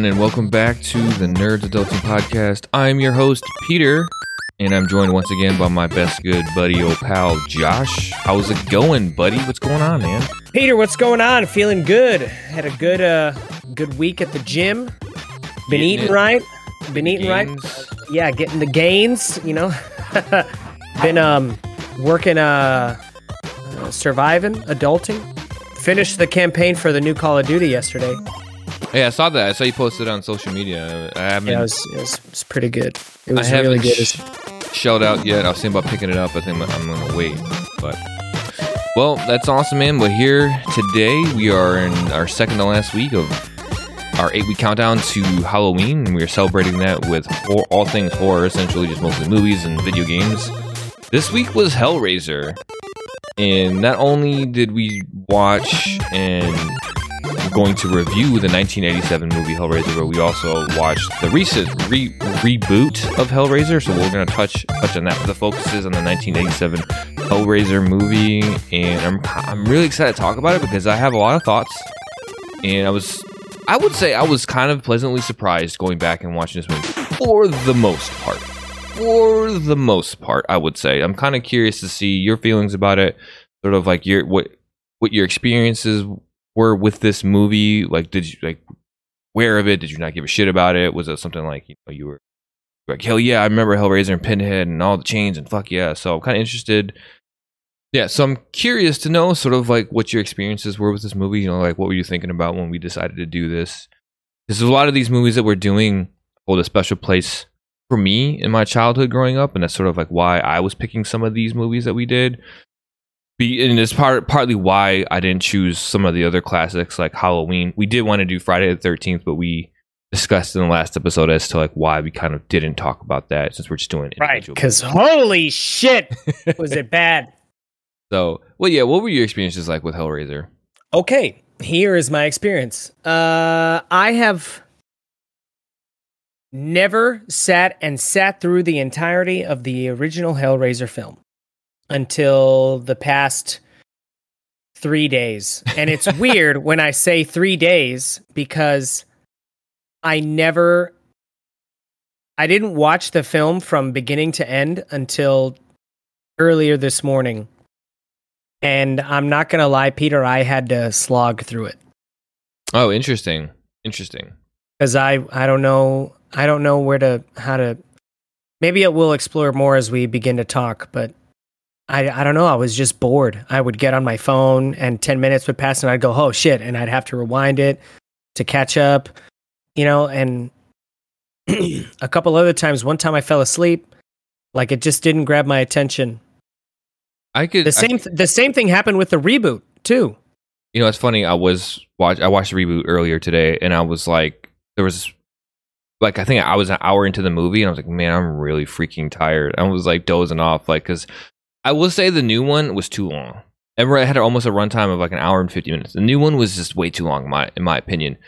Everyone, and welcome back to the Nerds Adulting Podcast. I'm your host, Peter, and I'm joined once again by my best good buddy, old pal, Josh. How's it going, buddy? What's going on, man? Peter, what's going on? Feeling good. Had a good uh good week at the gym. Been Getting eating it. right. Been eating right. Yeah, getting the gains, you know. Been um working uh, uh surviving, adulting. Finished the campaign for the new Call of Duty yesterday. Hey, I saw that. I saw you posted it on social media. I haven't Yeah, it was, it was, it was pretty good. It I was haven't really good. sh- shelled out yet. I was thinking about picking it up. I think I'm gonna wait. But well, that's awesome, man. But here today we are in our second to last week of our eight week countdown to Halloween, and we are celebrating that with hor- all things horror, essentially just mostly movies and video games. This week was Hellraiser, and not only did we watch and going to review the 1987 movie Hellraiser, but we also watched the recent re- reboot of Hellraiser. So we're going to touch touch on that. The focus is on the 1987 Hellraiser movie, and I'm I'm really excited to talk about it because I have a lot of thoughts, and I was I would say I was kind of pleasantly surprised going back and watching this movie for the most part. For the most part, I would say I'm kind of curious to see your feelings about it, sort of like your what what your experiences were with this movie. Like, did you like aware of it? Did you not give a shit about it? Was it something like you know you were like hell yeah, I remember Hellraiser and Pinhead and all the chains and fuck yeah. So I'm kind of interested. Yeah, so I'm curious to know sort of like what your experiences were with this movie. You know, like what were you thinking about when we decided to do this? Because a lot of these movies that we're doing hold a special place for me in my childhood growing up, and that's sort of like why I was picking some of these movies that we did. Be and it's part partly why I didn't choose some of the other classics like Halloween. We did want to do Friday the Thirteenth, but we discussed in the last episode as to like why we kind of didn't talk about that since we're just doing Right, because holy shit, was it bad? So, well, yeah. What were your experiences like with Hellraiser? Okay, here is my experience. Uh, I have never sat and sat through the entirety of the original Hellraiser film until the past three days. And it's weird when I say three days because I never, I didn't watch the film from beginning to end until earlier this morning. And I'm not going to lie, Peter, I had to slog through it Oh, interesting. Interesting. because I I don't know I don't know where to how to maybe it will explore more as we begin to talk, but I I don't know. I was just bored. I would get on my phone and ten minutes would pass and I'd go, oh shit, and I'd have to rewind it to catch up, you know, and a couple other times, one time I fell asleep, like it just didn't grab my attention. I could. The I- same the same thing happened with the reboot too. you know, it's funny. I was watch. I watched the reboot earlier today, and I was like, there was, like, I think I was an hour into the movie, and I was like, man, I'm really freaking tired. I was like dozing off, like, because I will say the new one was too long. Everett had almost a runtime of like an hour and fifty minutes. The new one was just way too long, in my in my opinion.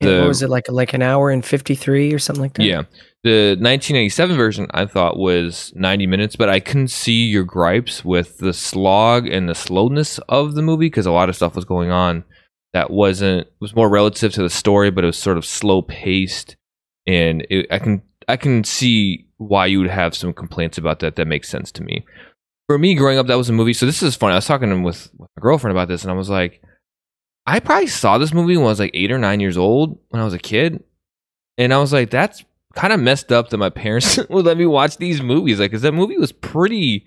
The- what was it like like an hour and fifty three or something like that? Yeah. The 1987 version I thought was 90 minutes, but I couldn't see your gripes with the slog and the slowness of the movie because a lot of stuff was going on that wasn't was more relative to the story, but it was sort of slow paced, and it, I can I can see why you would have some complaints about that. That makes sense to me. For me, growing up, that was a movie. So this is funny. I was talking with, with my girlfriend about this, and I was like, I probably saw this movie when I was like eight or nine years old when I was a kid, and I was like, that's kind of messed up that my parents would let me watch these movies. Like, cause that movie was pretty,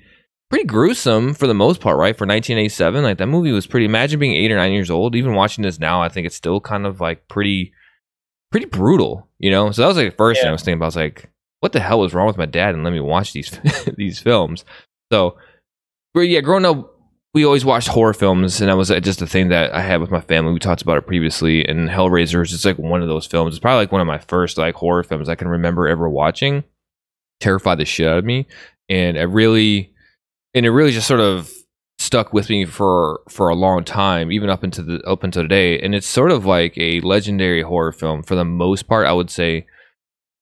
pretty gruesome for the most part, right? For 1987, like that movie was pretty. Imagine being eight or nine years old. Even watching this now, I think it's still kind of like pretty, pretty brutal, you know. So that was like the first thing I was thinking about. I was like, what the hell was wrong with my dad and let me watch these these films? So, but yeah, growing up, we always watched horror films, and that was uh, just a thing that I had with my family. We talked about it previously, and Hellraiser is just like one of those films. It's probably like one of my first like horror films I can remember ever watching. Terrified the shit out of me, and it really, and it really just sort of stuck with me for for a long time, even up into the up until today. And it's sort of like a legendary horror film for the most part. I would say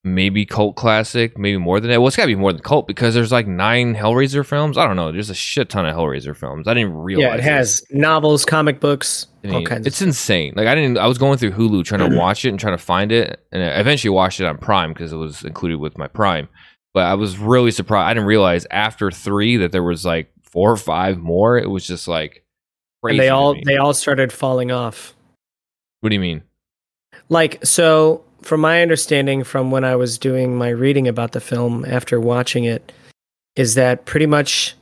maybe cult classic, maybe more than that. Well, it's got to be more than cult because there's like nine Hellraiser films. I don't know. There's a shit ton of Hellraiser films. I didn't realize. Yeah, it has novels, comic books, I all kinds. it's insane. Like I didn't. I was going through Hulu trying to watch it and trying to find it, and I eventually watched it on Prime because it was included with my Prime. But I was really surprised. I didn't realize after three that there was like four or five more. It was just like crazy. and they all they all started falling off. what do you mean? Like so, from my understanding, from when I was doing my reading about the film after watching it, is that pretty much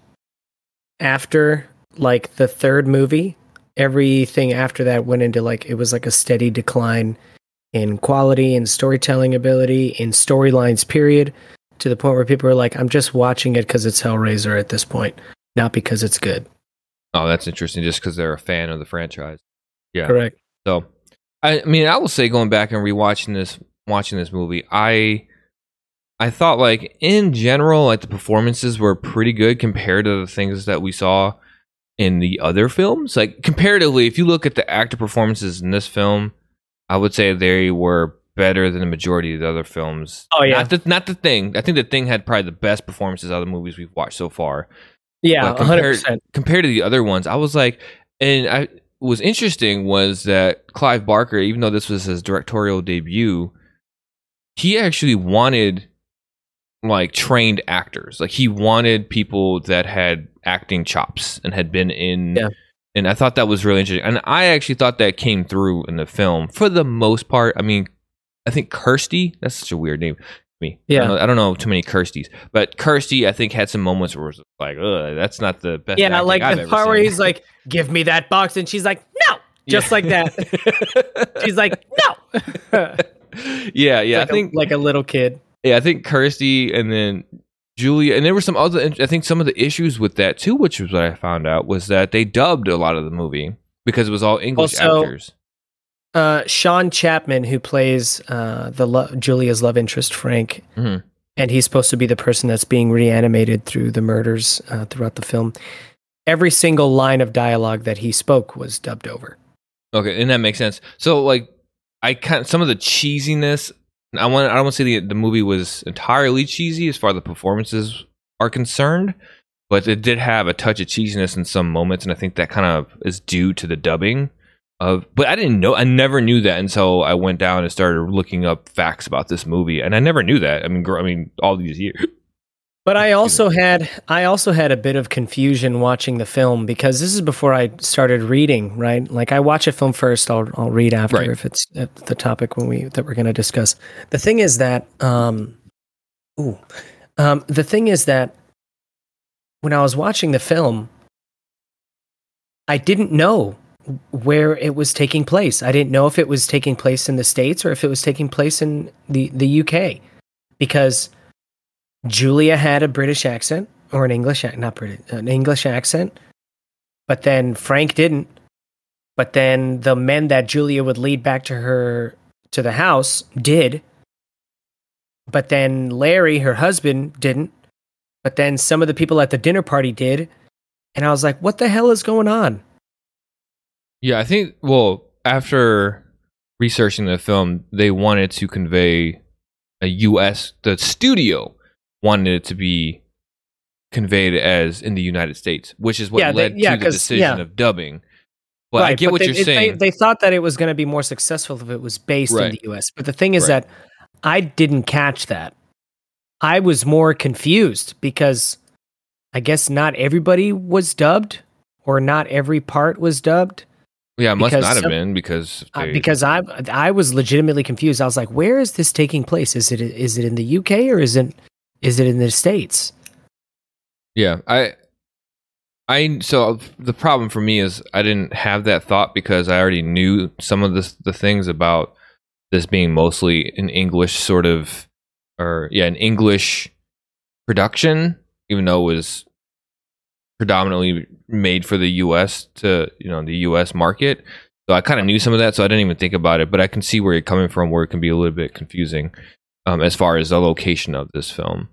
after like the third movie, everything after that went into like it was like a steady decline in quality and storytelling ability in storylines. Period. To the point where people are like, "I'm just watching it because it's Hellraiser at this point, not because it's good." Oh, that's interesting. Just because they're a fan of the franchise. Yeah. Correct. So, I, mean, I will say going back and rewatching this, watching this movie, I, I thought like in general, like the performances were pretty good compared to the things that we saw in the other films. Like comparatively, if you look at the actor performances in this film, I would say they were better than the majority of the other films. Oh, yeah. not the, not the thing. I think the thing had probably the best performances out of the movies we've watched so far Yeah, But hundred compared- percent. compared to the other ones, I was like, and I was interesting was that Clive Barker, even though this was his directorial debut, he actually wanted like trained actors. Like he wanted people that had acting chops and had been in. Yeah. And I thought that was really interesting. And I actually thought that came through in the film for the most part. I mean, I think Kirsty, that's such a weird name me. I Yeah. don't, know, I don't know too many Kirsties, but Kirsty, I think, had some moments where it was like, ugh, that's not the best. Yeah, like I've the part where he's like, "Give me that box," and she's like, "No," just Yeah. like that. She's like, "No." yeah, yeah. like, I think a, like a little kid. yeah, I think Kirsty and then Julia, and there were some other. I think some of the issues with that too, which was what I found out was that they dubbed a lot of the movie because it was all English Also- actors. Uh, Sean Chapman, who plays uh, the lo- Julia's love interest Frank, Mhm. and he's supposed to be the person that's being reanimated through the murders uh, throughout the film. Every single line of dialogue that he spoke was dubbed over. Okay, and that makes sense. So like, I kind some of the cheesiness. I want. I don't want to say the the movie was entirely cheesy as far as the performances are concerned, but it did have a touch of cheesiness in some moments, and I think that kind of is due to the dubbing of. But I didn't know. I never knew that until I went down and started looking up facts about this movie, and I never knew that. I mean, gr- I mean, all these years. But I also had I also had a bit of confusion watching the film because this is before I started reading, right? Like I watch a film first, I'll I'll read after Right. if it's the topic when we that we're going to discuss. The thing is that um ooh, um the thing is that when I was watching the film I didn't know where it was taking place. I didn't know if it was taking place in the states or if it was taking place in the the UK because Julia had a British accent or an English not British an English accent, but then Frank didn't. But then the men that Julia would lead back to her to the house did. But then Larry, her husband, didn't. But then some of the people at the dinner party did. And I was like, what the hell is going on? Yeah, I think. Well, after researching the film, they wanted to convey a U.S. The studio wanted it to be conveyed as in the United States, which is what Yeah, they- led yeah, to the decision yeah. of dubbing. But I Right, get what they, you're it- saying. They, they thought that it was going to be more successful if it was based in the US. But the thing is Right. that I didn't catch that. I was more confused because I guess not everybody was dubbed or not every part was dubbed. Yeah, it must not have some- been because Uh, because I I was legitimately confused. I was like, where is this taking place? Is it is it in the UK or is it is it in the States? Yeah, I, I. So the problem for me is I didn't have that thought because I already knew some of the the things about this being mostly an English sort of, or yeah, an English production, even though it was predominantly made for the U.S. to you know the U.S. market. So I kind of knew some of that, so I didn't even think about it. But I can see where you're coming from, where it can be a little bit confusing um, as far as the location of this film.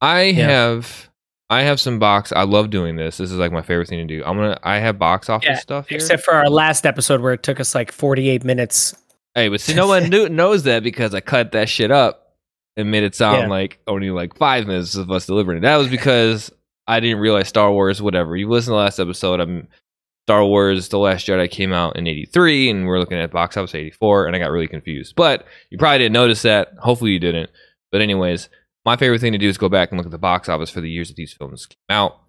I Yeah. have I have some box. I love doing this. This is like my favorite thing to do. I'm gonna I have box office Yeah, stuff here. Except for our last episode where it took us like 48 minutes Hey, but see, no one knew, knows that because I cut that shit up and made it sound Yeah. like only like five minutes of us delivering it. That was because I didn't realize Star Wars, whatever. You listen to the last episode, I'm Star Wars The Last Jedi came out in 83 and we're looking at box office 84 and I got really confused. But you probably didn't notice that. Hopefully you didn't. But anyways, my favorite thing to do is go back and look at the box office for the years that these films came out.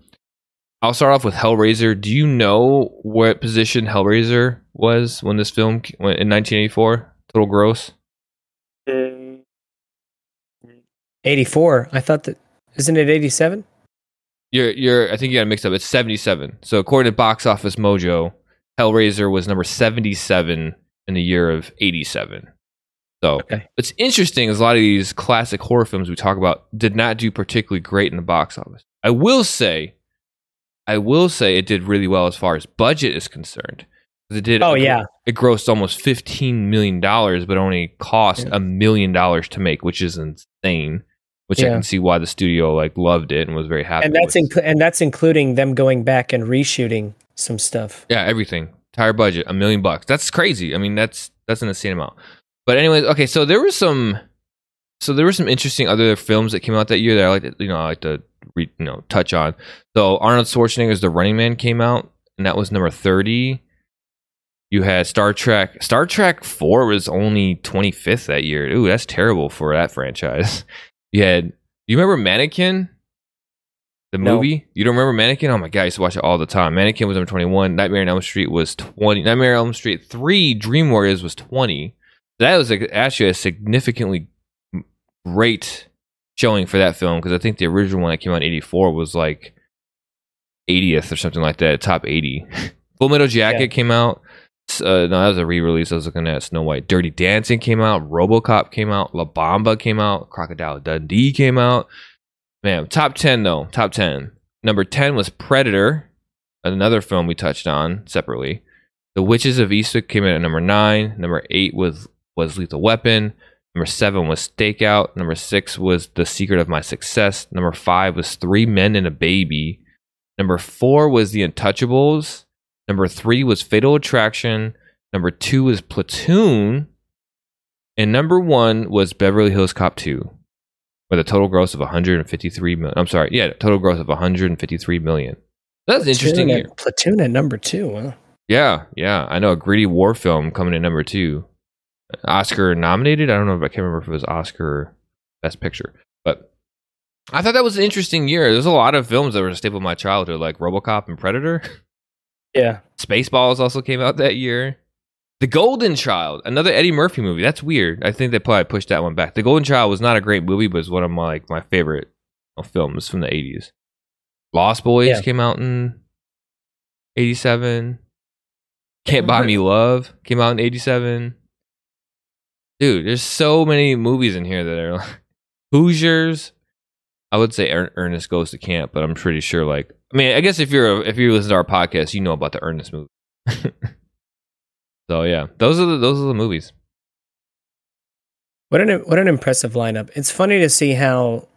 I'll start off with Hellraiser. Do you know what position Hellraiser was when this film went in 1984? Total gross. 84. I thought that isn't it 87? You're, you're. I think you got it mixed up. It's 77. So according to Box Office Mojo, Hellraiser was number 77 in the year of 87. So Okay. what's interesting is a lot of these classic horror films we talk about did not do particularly great in the box office. I will say, I will say it did really well as far as budget is concerned. It did. Oh yeah. it grossed almost 15 million dollars, but only cost a million dollars to make, which is insane. Which I can see why the studio like loved it and was very happy. And that's inclu- and that's including them going back and reshooting some stuff. Yeah, everything. Entire budget, a million bucks. That's crazy. I mean, that's that's an insane amount. But anyways, okay, so there was some so there were some interesting other films that came out that year that I like to, you know, I like to re, you know, touch on. So Arnold Schwarzenegger's The Running Man came out and that was number 30. You had Star Trek. Star Trek 4 was only 25th that year. Ooh, that's terrible for that franchise. You had you remember Mannequin? The No. movie? You don't remember Mannequin? Oh my god, I used to watch it all the time. Mannequin was number 21. Nightmare on Elm Street was 20. Nightmare on Elm Street 3 Dream Warriors was 20. That was actually a significantly great showing for that film because I think the original one that came out in 84 was like 80th or something like that, top 80. Full Metal Jacket Yeah. came out. Uh, no, that was a re-release. I was looking at Snow White. Dirty Dancing came out. RoboCop came out. La Bamba came out. Crocodile Dundee came out. Man, top 10 though. Top 10. Number 10 was Predator, another film we touched on separately. The Witches of Eastwick came in at number 9. Number 8 was was Lethal Weapon. Number 7 was Stakeout. Number 6 was The Secret of My Success. Number 5 was Three Men and a Baby. Number 4 was The Untouchables. Number 3 was Fatal Attraction. Number 2 was Platoon. And number 1 was Beverly Hills Cop 2 with a total gross of 153 million. I'm sorry, yeah, total gross of 153 million. That's interesting Platoon year. at, Platoon at number two. Huh? Yeah, yeah. I know a gritty war film coming in number two. Oscar nominated. I don't know if I can't remember if it was Oscar Best Picture, but I thought that was an interesting year. There's a lot of films that were a staple of my childhood, like RoboCop and Predator. Yeah. Spaceballs also came out that year. The Golden Child, another Eddie Murphy movie. That's weird. I think they probably pushed that one back. The Golden Child was not a great movie, but it's one of my like my favorite uh, films from the 80s. Lost Boys Yeah. came out in 87. Can't Buy Me Love came out in 87. Dude, there's so many movies in here that are like Hoosiers. I would say er- Ernest Goes to Camp, but I'm pretty sure like I mean, I guess if you're a, if you listen to our podcast, you know about the Ernest movie. so yeah, those are the those are the movies. What an what an impressive lineup. It's funny to see how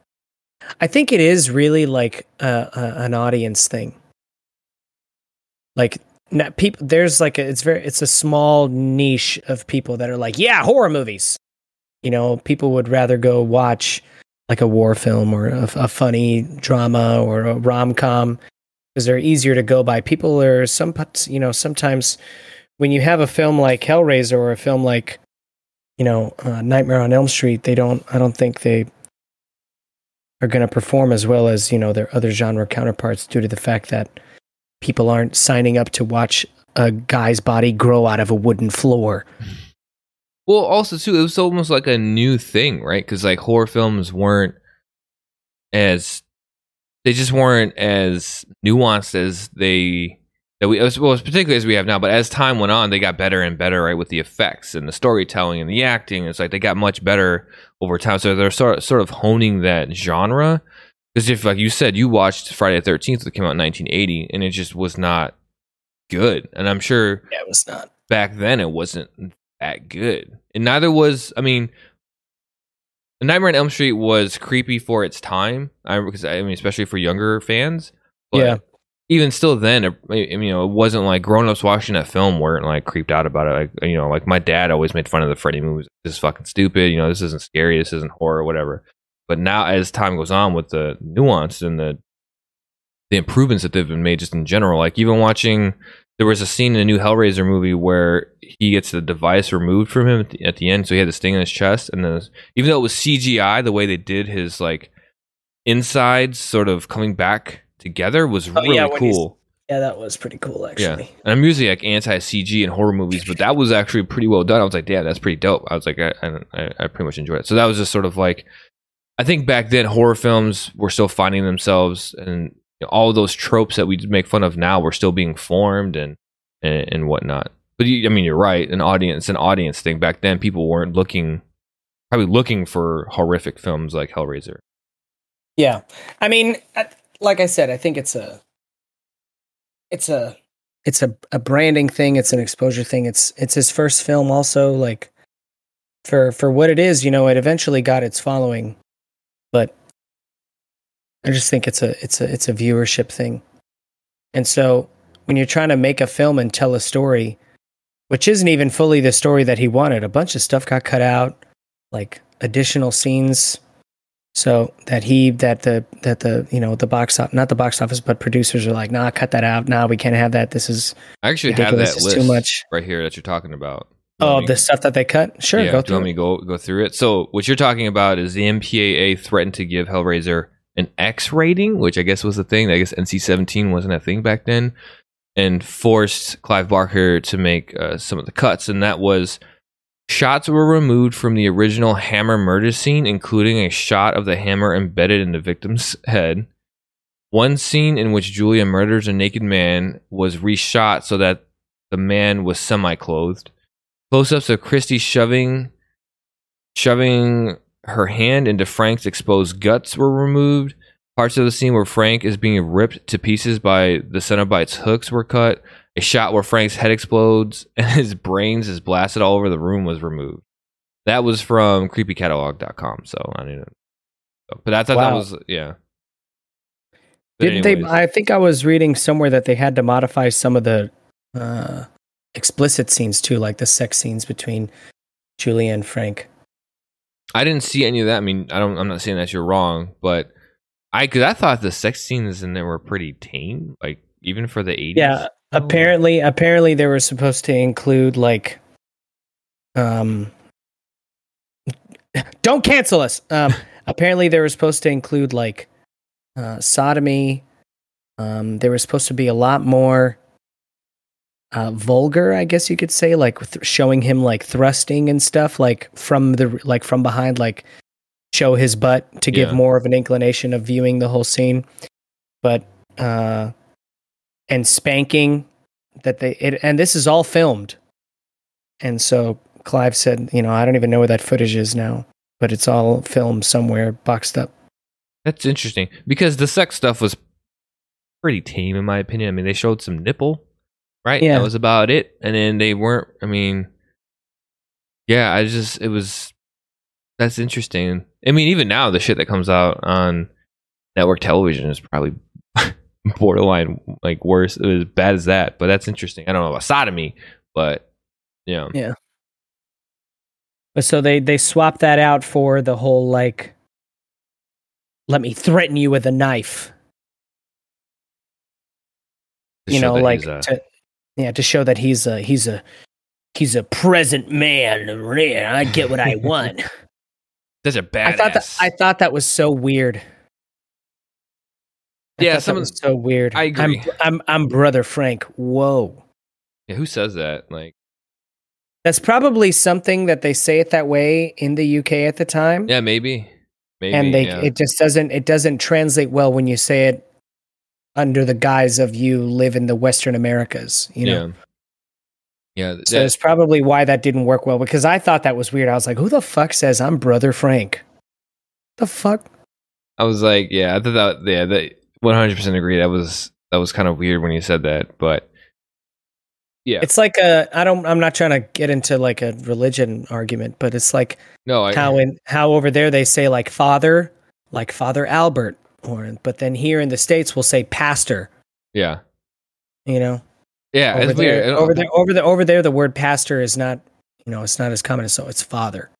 I think it is really like a, a, an audience thing. Like not people there's like a, it's very it's a small niche of people that are like, yeah, horror movies. You know, people would rather go watch like a war film or a, a funny drama or a rom-com because they're easier to go by. People are some you know, sometimes when you have a film like Hellraiser or a film like you know, uh, Nightmare on Elm Street, they don't. I don't think they are going to perform as well as you know their other genre counterparts due to the fact that people aren't signing up to watch a guy's body grow out of a wooden floor. Well, also too, it was almost like a new thing, right? Because like horror films weren't as they just weren't as nuanced as they that we as well as particularly as we have now. But as time went on, they got better and better, right, with the effects and the storytelling and the acting. It's like they got much better over time. So they're sort of, sort of honing that genre. Because if, like you said, you watched Friday the Thirteenth that came out in 1980, and it just was not good. And I'm sure Yeah, it was not. back then it wasn't that good. And neither was I mean Nightmare on Elm Street was creepy for its time. I because I mean especially for younger fans. But Yeah. even still, then it, you know, it wasn't like grown ups watching that film weren't like creeped out about it. Like you know, like my dad always made fun of the Freddy movies. This is fucking stupid. You know, this isn't scary. This isn't horror, whatever. But now, as time goes on, with the nuance and the the improvements that they've been made, just in general, like even watching, there was a scene in a new Hellraiser movie where he gets the device removed from him at the, at the end, so he had this thing in his chest, and then even though it was CGI, the way they did his like insides sort of coming back together was Oh, really yeah, cool. Yeah, that was pretty cool Yeah, actually. and I'm usually like anti CG in horror movies, but that was actually pretty well done. I was like, damn, that's pretty dope. I was like, I, I, I pretty much enjoyed it. So that was just sort of like, I think back then horror films were still finding themselves, and you know, all those tropes that we make fun of now were still being formed and and, and whatnot. But you, I mean, you're right. An audience, an audience thing. Back then, people weren't looking, probably looking for horrific films like Hellraiser. Yeah, I mean, like I said, I think it's a, it's a, it's a, a branding thing. It's an exposure thing. It's it's his first film, also. Like, for for what it is, you know, it eventually got its following, I just think it's a it's a it's a viewership thing. And so when you're trying to make a film and tell a story, which isn't even fully the story that he wanted, a bunch of stuff got cut out, like additional scenes so that he that the that the you know the box office not the box office but producers are like nah cut that out nah we can't have that this is I actually ridiculous have that list too much right here that you're talking about. You oh me- the stuff that they cut sure yeah, go do you want through me it. go go through it? So what you're talking about is the MPAA threatened to give Hellraiser an X rating, which I guess was the thing. I guess NC-17 wasn't a thing back then, and forced Clive Barker to make uh, some of the cuts, and that was shots were removed from the original Hammer murder scene, including a shot of the hammer embedded in the victim's head. One scene in which Julia murders a naked man was reshot so that the man was semi-clothed close-ups of Kirsty shoving shoving her hand into Frank's exposed guts were removed. Parts of the scene where Frank is being ripped to pieces by the Cenobite's hooks were cut. A shot where Frank's head explodes and his brains is blasted all over the room was removed. That was from creepycatalog.com. So I didn't but I thought that was yeah. But didn't they i think i was reading somewhere that they had to modify some of the uh explicit scenes too like the sex scenes between julia and frank I didn't see any of that. I mean, I don't. I'm not saying that you're wrong, but I because I thought the sex scenes in there were pretty tame, like even for the 80s. Yeah, apparently apparently they were supposed to include like um don't cancel us um apparently they were supposed to include like uh sodomy um there was supposed to be a lot more uh vulgar i guess you could say like with showing him like thrusting and stuff like from the like from behind like show his butt to give Yeah. more of an inclination of viewing the whole scene but uh and spanking that they it, and this is all filmed and so clive said you know i don't even know where that footage is now but it's all filmed somewhere boxed up That's interesting because the sex stuff was pretty tame in my opinion. I mean, they showed some nipple, right? Yeah. That was about it. And then they weren't, I mean, yeah, I just, it was, that's interesting. I mean, even now, the shit that comes out on network television is probably borderline like worse, as bad as that. But that's interesting. I don't know about sodomy, but yeah. Yeah. But so they they swap that out for the whole like let me threaten you with a knife you know like uh, to, yeah to show that he's a he's a he's a present man i get what i want such a badass. i thought that i thought that was so weird I Yeah, thought some that was so weird. I agree. I'm, I'm I'm brother Frank. Whoa, yeah, who says that? Like, that's probably something that they say it that way in the UK at the time. yeah, maybe, maybe, and they yeah. it just doesn't it doesn't translate well when you say it under the guise of you live in the Western Americas. You know, yeah, yeah. so that- that's probably why that didn't work well because I thought that was weird. I was like, who the fuck says I'm brother Frank? The fuck? I was like, yeah, I thought that, yeah, that 100% agree. That was that was kind of weird when you said that, but yeah, It's like a I don't I'm not trying to get into like a religion argument, but it's like no, I, how in how over there they say like father, like Father Albert, or but then here in the states we'll say pastor. Yeah. You know, Yeah, over it's weird. there, over there, over there, over there, the word pastor is not, you know, it's not as common as so. It's father.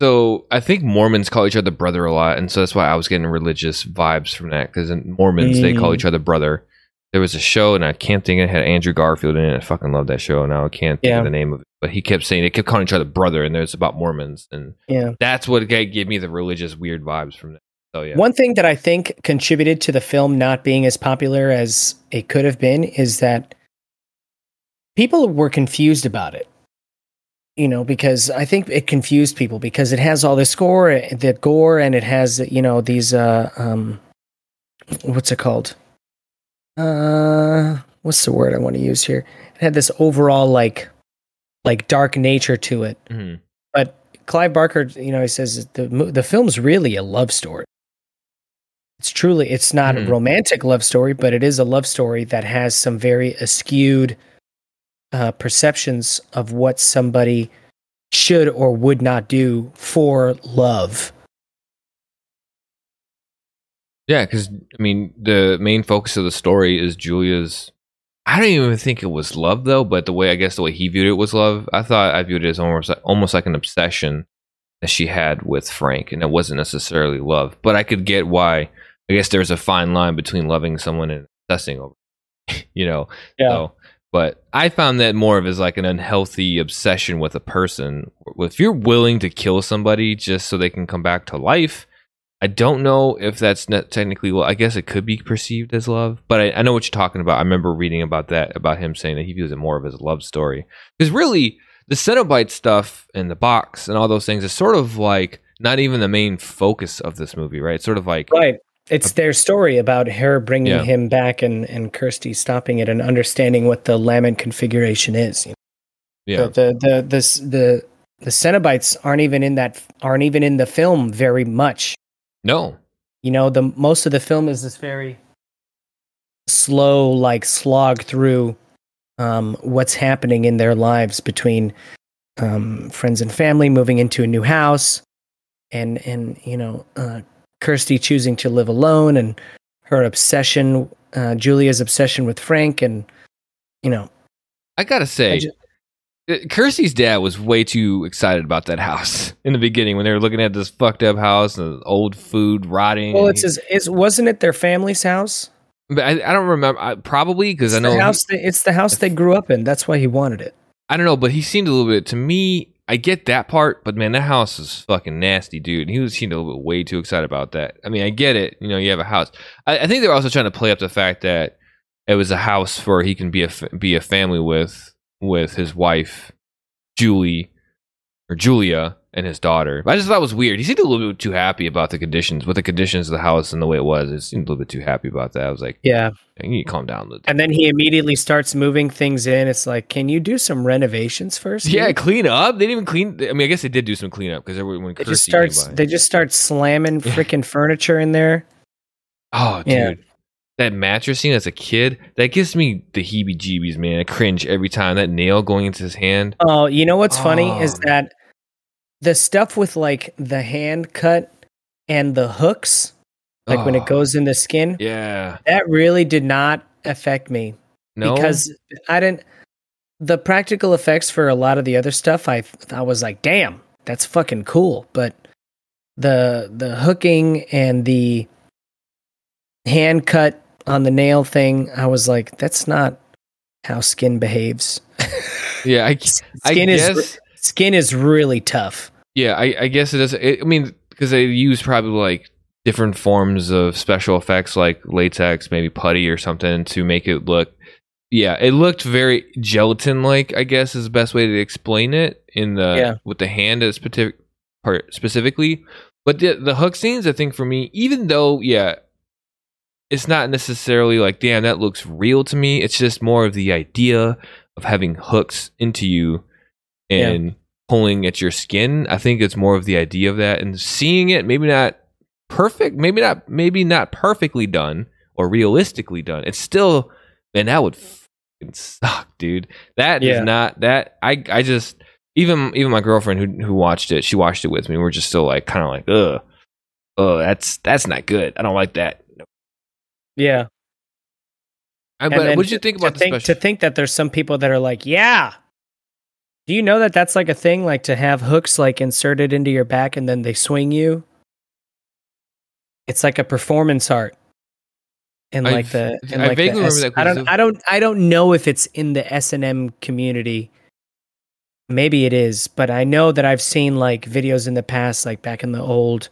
So I think Mormons call each other brother a lot, and so that's why I was getting religious vibes from that. Because in Mormons, they call Mm. each other brother. There was a show, and I can't think it had Andrew Garfield in it. I fucking love that show. Now I can't think Yeah. of the name of it, but he kept saying they kept calling each other brother, and there's about Mormons, and Yeah. that's what gave me the religious weird vibes from that. So yeah, One thing that I think contributed to the film not being as popular as it could have been is that people were confused about it. You know, because I think it confused people because it has all this gore, the gore, and it has you know these uh um, what's it called? Uh, what's the word I want to use here? It had this overall like like dark nature to it. Mhm. But Clive Barker, you know, he says the the film's really a love story. It's truly it's not Mhm. a romantic love story, but it is a love story that has some very askewed uh, perceptions of what somebody should or would not do for love. yeah, because I mean the main focus of the story is Julia's. I don't even think it was love though, but the way I guess the way he viewed it was love. I thought I viewed it as almost almost like an obsession that she had with Frank, and it wasn't necessarily love. But I could get why. I guess there's a fine line between loving someone and obsessing over, you know. So, but I found that more of as like an unhealthy obsession with a person. If you're willing to kill somebody just so they can come back to life, I don't know if that's technically. well. I guess it could be perceived as love, but I, I know what you're talking about. I remember reading about that about him saying that he views it more of as a love story because really the Cenobite stuff and the box and all those things is sort of like not even the main focus of this movie, right? It's sort of like Right. It's their story about her bringing Yeah. him back and, and Kirsty stopping it and understanding what the lament configuration is. you yeah, know? The, the, the, the, the, the Cenobites aren't even in that, aren't even in the film very much. no, You know, the most of the film is this very slow, like slog through um, what's happening in their lives between um, friends and family, moving into a new house, and and you know, uh, Kirsty choosing to live alone, and her obsession, uh, Julia's obsession with Frank, and you know, I gotta say, I uh, Kirsty's dad was way too excited about that house in the beginning when they were looking at this fucked up house and old food rotting. well, it's he- his, it's wasn't it their family's house? but I, I don't remember. I, probably because I know he- house. That, it's the house they grew up in. That's why he wanted it. I don't know, but he seemed a little bit to me. I get that part, but man, that house is fucking nasty, dude. He was little bit way too excited about that. I mean, I get it. You know, you have a house. I, I think they're also trying to play up the fact that it was a house for he can be a be a family with with his wife, Julie or Julia, and his daughter. I just thought it was weird. He seemed a little bit too happy about the conditions, with the conditions of the house and the way it was. It seemed a little bit too happy about that. I was like, Yeah. you need to calm down a little. And then he immediately starts moving things in. It's like, can you do some renovations first? Yeah, dude? clean up. They didn't even clean. I mean, I guess they did do some cleanup because when They just starts. They just start slamming freaking furniture in there. oh, dude, Yeah. that mattress scene as a kid that gives me the heebie-jeebies, man. I cringe every time that nail going into his hand. Oh, you know what's funny is Oh. that the stuff with like the hand cut and the hooks, like when Oh, it goes in the skin, yeah, that really did not affect me no, because I didn't. The practical effects for a lot of the other stuff, I I was like, damn, that's fucking cool. But the the hooking and the hand cut on the nail thing, I was like, that's not how skin behaves. yeah, I, I skin is guess, skin is really tough. Yeah, I, I guess it does. It, I mean, because they use probably like different forms of special effects, like latex, maybe putty or something, to make it look. Yeah, it looked very gelatin-like. I guess is the best way to explain it in the Yeah. with the hand as specific part specifically. But the the hook scenes, I think for me, even though yeah, it's not necessarily like damn that looks real to me. It's just more of the idea of having hooks into you and pulling at your skin. I think it's more of the idea of that and seeing it. Maybe not perfect. Maybe not. Maybe not perfectly done or realistically done. It's still and that would fucking suck, dude. That is Yeah. not that. I I just even even my girlfriend who who watched it, she watched it with me. We're just still like kind of like ugh, oh that's that's not good. I don't like that. Yeah. I, but what did you think about to the think, special? to think that there's some people that are like, yeah. Do you know that that's like a thing, like to have hooks like inserted into your back and then they swing you? It's like a performance art. And like the, and I like the vaguely remember S- that I don't, I don't, I don't know if it's in the S and M community. Maybe it is, but I know that I've seen like videos in the past, like back in the old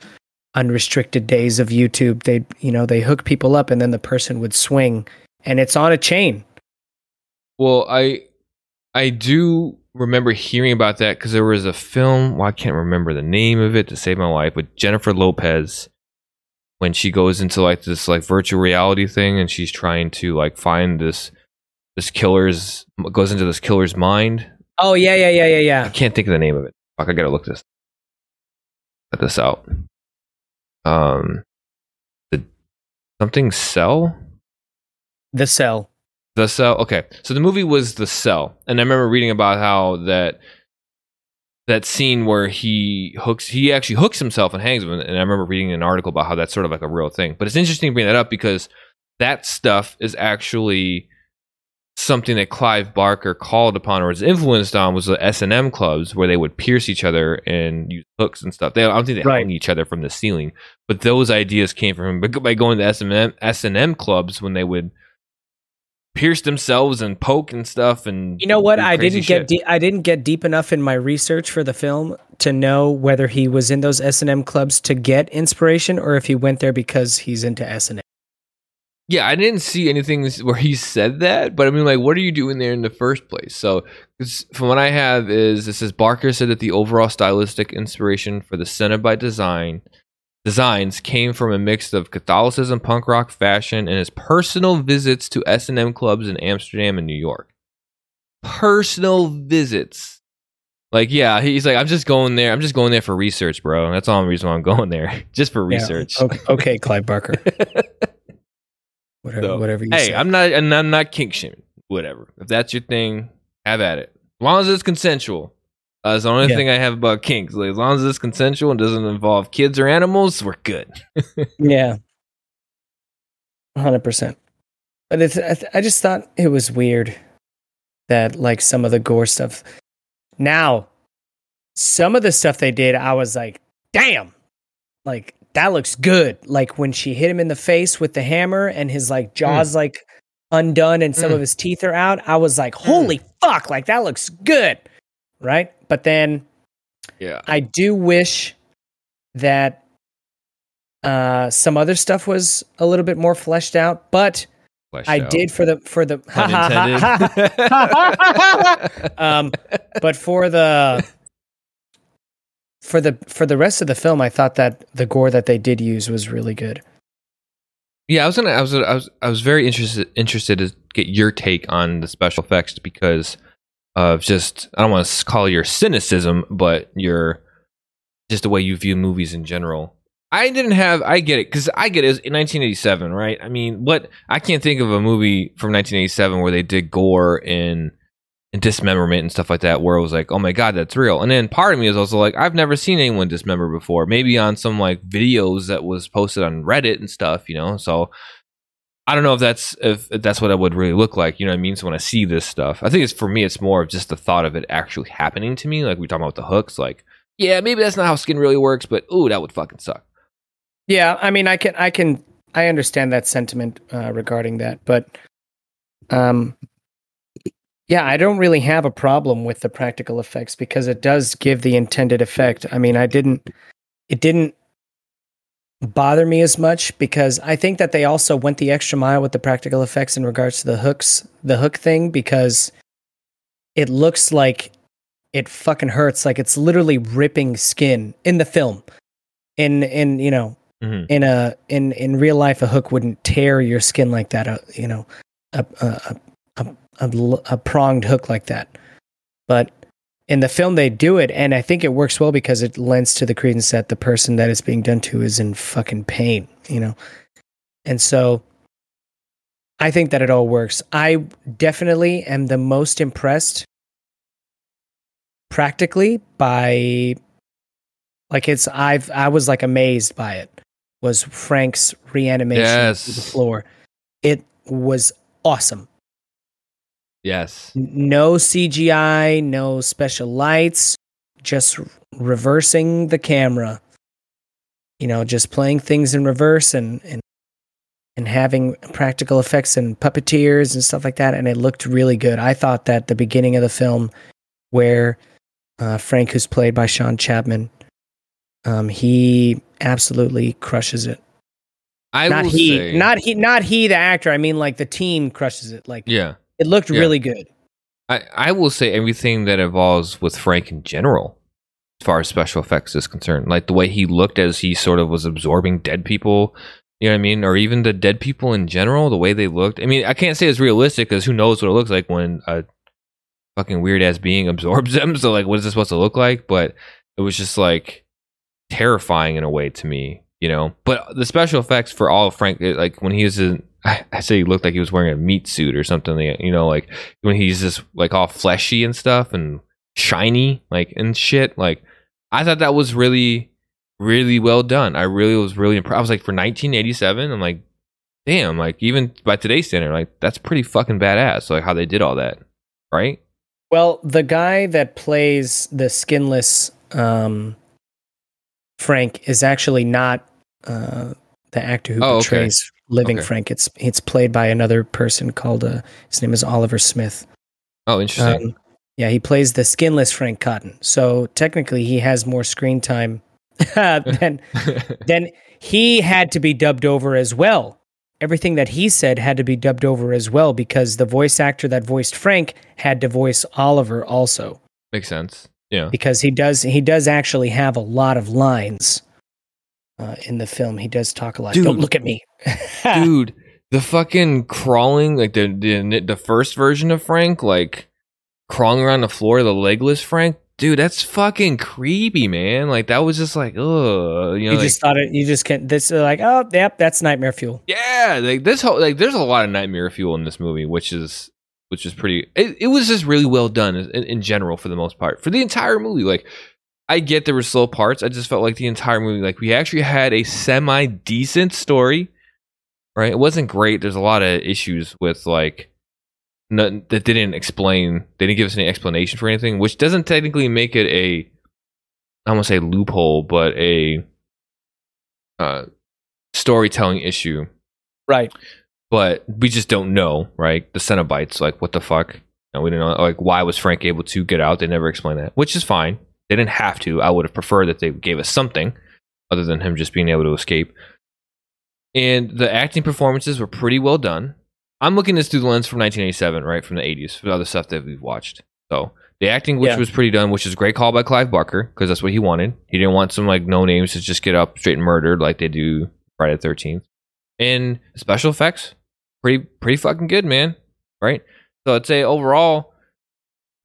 unrestricted days of YouTube. They, you know, they hook people up and then the person would swing, and it's on a chain. Well, I I do remember hearing about that because there was a film. Well, I can't remember the name of it to save my life, with Jennifer Lopez when she goes into like this like virtual reality thing and she's trying to like find this this killer's goes into this killer's mind. Oh yeah, yeah, yeah, yeah, yeah. I can't think of the name of it. Fuck, I gotta look this cut this out. Um, the something cell. The cell. The Cell. Okay, so the movie was The Cell, and I remember reading about how that that scene where he hooks, he actually hooks himself and hangs him, and I remember reading an article about how that's sort of like a real thing. But it's interesting to bring that up because that stuff is actually something that Clive Barker called upon or was influenced on was the S and M clubs where they would pierce each other and use hooks and stuff. They, I don't think they Right. hung each other from the ceiling, but those ideas came from him by going to S and M S and M clubs when they would pierce themselves and poke and stuff and You know what? I didn't get de- I didn't get deep enough in my research for the film to know whether he was in those S and M clubs to get inspiration or if he went there because he's into S and M. Yeah, I didn't see anything where he said that, but I mean, like, what are you doing there in the first place? so from what I have is it says Barker said that the overall stylistic inspiration for the Cenobite Design designs came from a mix of Catholicism, punk rock, fashion, and his personal visits to S and M clubs in Amsterdam and New York. Personal visits. Like, yeah, he's like, I'm just going there. I'm just going there for research, bro. That's all the reason why I'm going there, just for Yeah. research. Okay, okay, Clive Barker. Whatever, So, whatever you hey, say. I'm not, and I'm not kink shaming. Whatever. If that's your thing, have at it. As long as it's consensual. Uh, that's the only Yeah. thing I have about kinks. Like, as long as it's consensual and doesn't involve kids or animals, we're good. Yeah, hundred percent. But it's, I, th- I just thought it was weird that like some of the gore stuff. Now, some of the stuff they did, I was like, "Damn!" Like that looks good. Like when she hit him in the face with the hammer and his like jaws like undone and some Mm. of his teeth are out. I was like, "Holy fuck!" Like that looks good, right? But then Yeah. I do wish that uh, some other stuff was a little bit more fleshed out, but I did for the for the um, but for the for the for the rest of the film, I thought that the gore that they did use was really good. Yeah, I was gonna. I was. I was. I was very interested. Interested to get your take on the special effects because of just. I don't want to call your cynicism, but your just the way you view movies in general. I didn't have. I get it because I get it. It's in 1987, right? I mean, what I can't think of a movie from 1987 where they did gore and and dismemberment and stuff like that, where it was like, oh my god, that's real. And then part of me is also like, I've never seen anyone dismember before. Maybe on some like videos that was posted on Reddit and stuff, you know. So I don't know if that's if, that's what it would really look like. You know what I mean? So when I see this stuff, I think it's for me, it's more of just the thought of it actually happening to me. Like we talking about the hooks, like yeah, maybe that's not how skin really works, but ooh, that would fucking suck. Yeah, I mean, I can, I can, I understand that sentiment uh, regarding that, but, um, yeah, I don't really have a problem with the practical effects because it does give the intended effect. I mean, I didn't, it didn't bother me as much because I think that they also went the extra mile with the practical effects in regards to the hooks, the hook thing, because it looks like it fucking hurts. Like it's literally ripping skin in the film. In, in, you know, Mhm. in a in in real life a hook wouldn't tear your skin like that uh, you know a a a a pronged hook like that but in the film they do it and i think it works well because it lends to the credence that the person that it's being done to is in fucking pain you know and so i think that it all works i definitely am the most impressed practically by like it's i've i was like amazed by it was frank's reanimation Yes. to the floor it was awesome. Yes. No CGI, no special lights, just reversing the camera. You know, just playing things in reverse and and and having practical effects and puppeteers and stuff like that and it looked really good. I thought that the beginning of the film where uh, Frank who's played by Sean Chapman um, he absolutely crushes it. I not he, say, not he, not he, the actor. I mean, like the team crushes it. Like yeah. It looked Yeah. really good. I, I will say everything that evolves with Frank in general, as far as special effects is concerned. Like the way he looked as he sort of was absorbing dead people, you know what I mean? Or even the dead people in general, the way they looked. I mean, I can't say it's realistic because who knows what it looks like when a fucking weird ass being absorbs them. So, like, what is this supposed to look like? But it was just like terrifying in a way to me, you know? But the special effects for all of Frank, like when he was in, I, I say he looked like he was wearing a meat suit or something, you know, like when he's just like all fleshy and stuff and shiny like and shit like i thought that was really really well done i really was really impressed i was like for 1987 i'm like damn like even by today's standard like that's pretty fucking badass like how they did all that right Well, the guy that plays the skinless um, Frank is actually not uh, the actor who Oh, okay. Living Okay. Frank. It's it's played by another person called uh, his name is Oliver Smith. oh interesting Um, yeah, he plays the skinless Frank Cotton. So technically, he has more screen time than then he had to be dubbed over as well. Everything that he said had to be dubbed over as well because the voice actor that voiced Frank had to voice Oliver also makes sense yeah because he does he does actually have a lot of lines uh, in the film. He does talk a lot. Dude. Don't look at me, dude the fucking crawling like the, the the first version of frank like crawling around the floor the legless frank dude that's fucking creepy man like that was just like ugh you know you like, just thought it. You just can't. This uh, like oh yep, that's nightmare fuel. Yeah, like this whole like there's a lot of nightmare fuel in this movie, which is which is pretty. It, it was just really well done in, in general for the most part for the entire movie. Like I get there were slow parts. I just felt like the entire movie, like we actually had a semi decent story. Right, it wasn't great. There's a lot of issues with like no, that didn't explain. They didn't give us any explanation for anything, which doesn't technically make it a. I won't say loophole, but a uh, storytelling issue Right. but we just don't know, right? The Cenobites, like, what the fuck? And we don't know, like, why was Frank able to get out? They never explained that, which is fine. They didn't have to. I would have preferred that they gave us something other than him just being able to escape. And the acting performances were pretty well done. I'm looking this through the lens from 1987, right? From the 80s, for the other stuff that we've watched. So the acting, which Yeah. was pretty done, which is a great call by Clive Barker, because that's what he wanted. He didn't want some, like, no names to just get up straight and murdered like they do Friday the 13th. And special effects, pretty pretty fucking good, man. Right? So I'd say overall,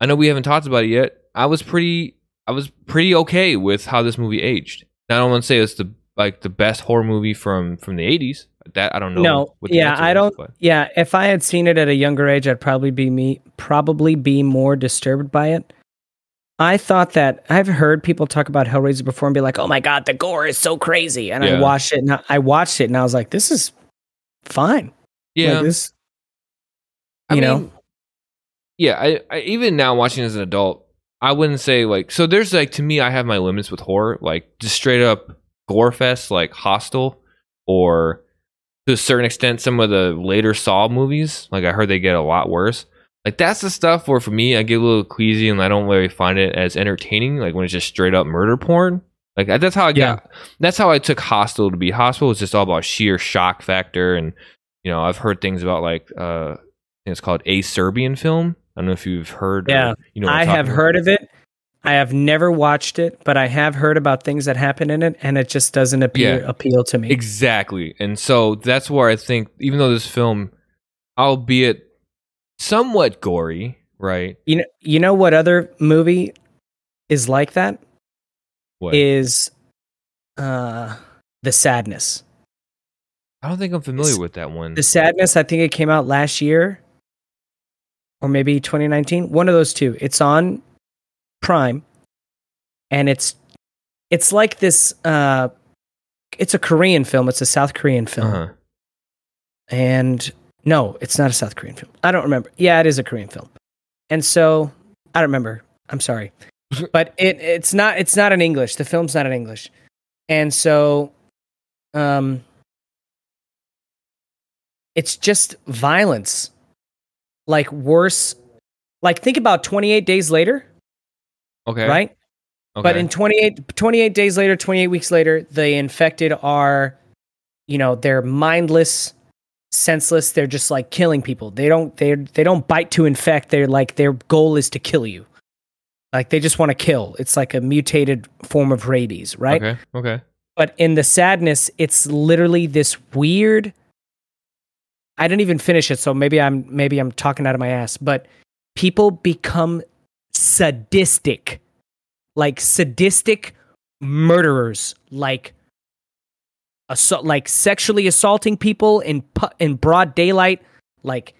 I know we haven't talked about it yet. I was pretty I was pretty okay with how this movie aged. Now, I don't want to say it's the like the best horror movie from from the eighties. That I don't know. No, what the yeah, I don't- but- Yeah, if I had seen it at a younger age, I'd probably be me probably be more disturbed by it. I thought that I've heard people talk about Hellraiser before and be like, "Oh my god, the gore is so crazy," and I watched it and I, I watched it and I was like, "This is fine." Yeah, like this, I you know? mean, yeah. I, I even now watching as an adult, I wouldn't say like so. There's like to me, I have my limits with horror, like just straight up gore fest, like Hostel, or to a certain extent, some of the later Saw movies. Like I heard they get a lot worse. Like that's the stuff where for me, I get a little queasy and I don't really find it as entertaining. Like when it's just straight up murder porn. Like that's how I Yeah. got. That's how I took Hostel to be. Hostel was just all about sheer shock factor, and you know I've heard things about like uh, I think it's called a Serbian film. I don't know if you've heard. or Yeah. you know. I'm have heard about. of it. I have never watched it, but I have heard about things that happen in it, and it just doesn't appeal Yeah. appeal to me. Exactly. And so that's where I think, even though this film, albeit somewhat gory, right? you know, you know what other movie is like that? What? Is uh the sadness. I don't think I'm familiar It's- with that one. The sadness. I think it came out last year, or maybe 2019. One of those two. It's on Prime, and it's it's like this. Uh, it's a Korean film. It's a South Korean film, uh-huh. and No, it's not a South Korean film. I don't remember. Yeah, it is a Korean film. And so I don't remember. I'm sorry. but it it's not it's not in English. The film's not in English. And so um it's just violence. Like worse like think about 28 days later, Okay. right? Okay. But in 28, 28 days later, 28 weeks later, the infected are, you know, they're mindless, senseless. They're just like killing people. They don't they they don't bite to infect. They're like their goal is to kill you. Like they just want to kill. It's like a mutated form of rabies, right? Okay. Okay. But in the sadness, it's literally this weird I didn't even finish it, so maybe I'm maybe I'm talking out of my ass, but people become sadistic. Like sadistic murderers, like assault like sexually assaulting people in pu- in broad daylight, like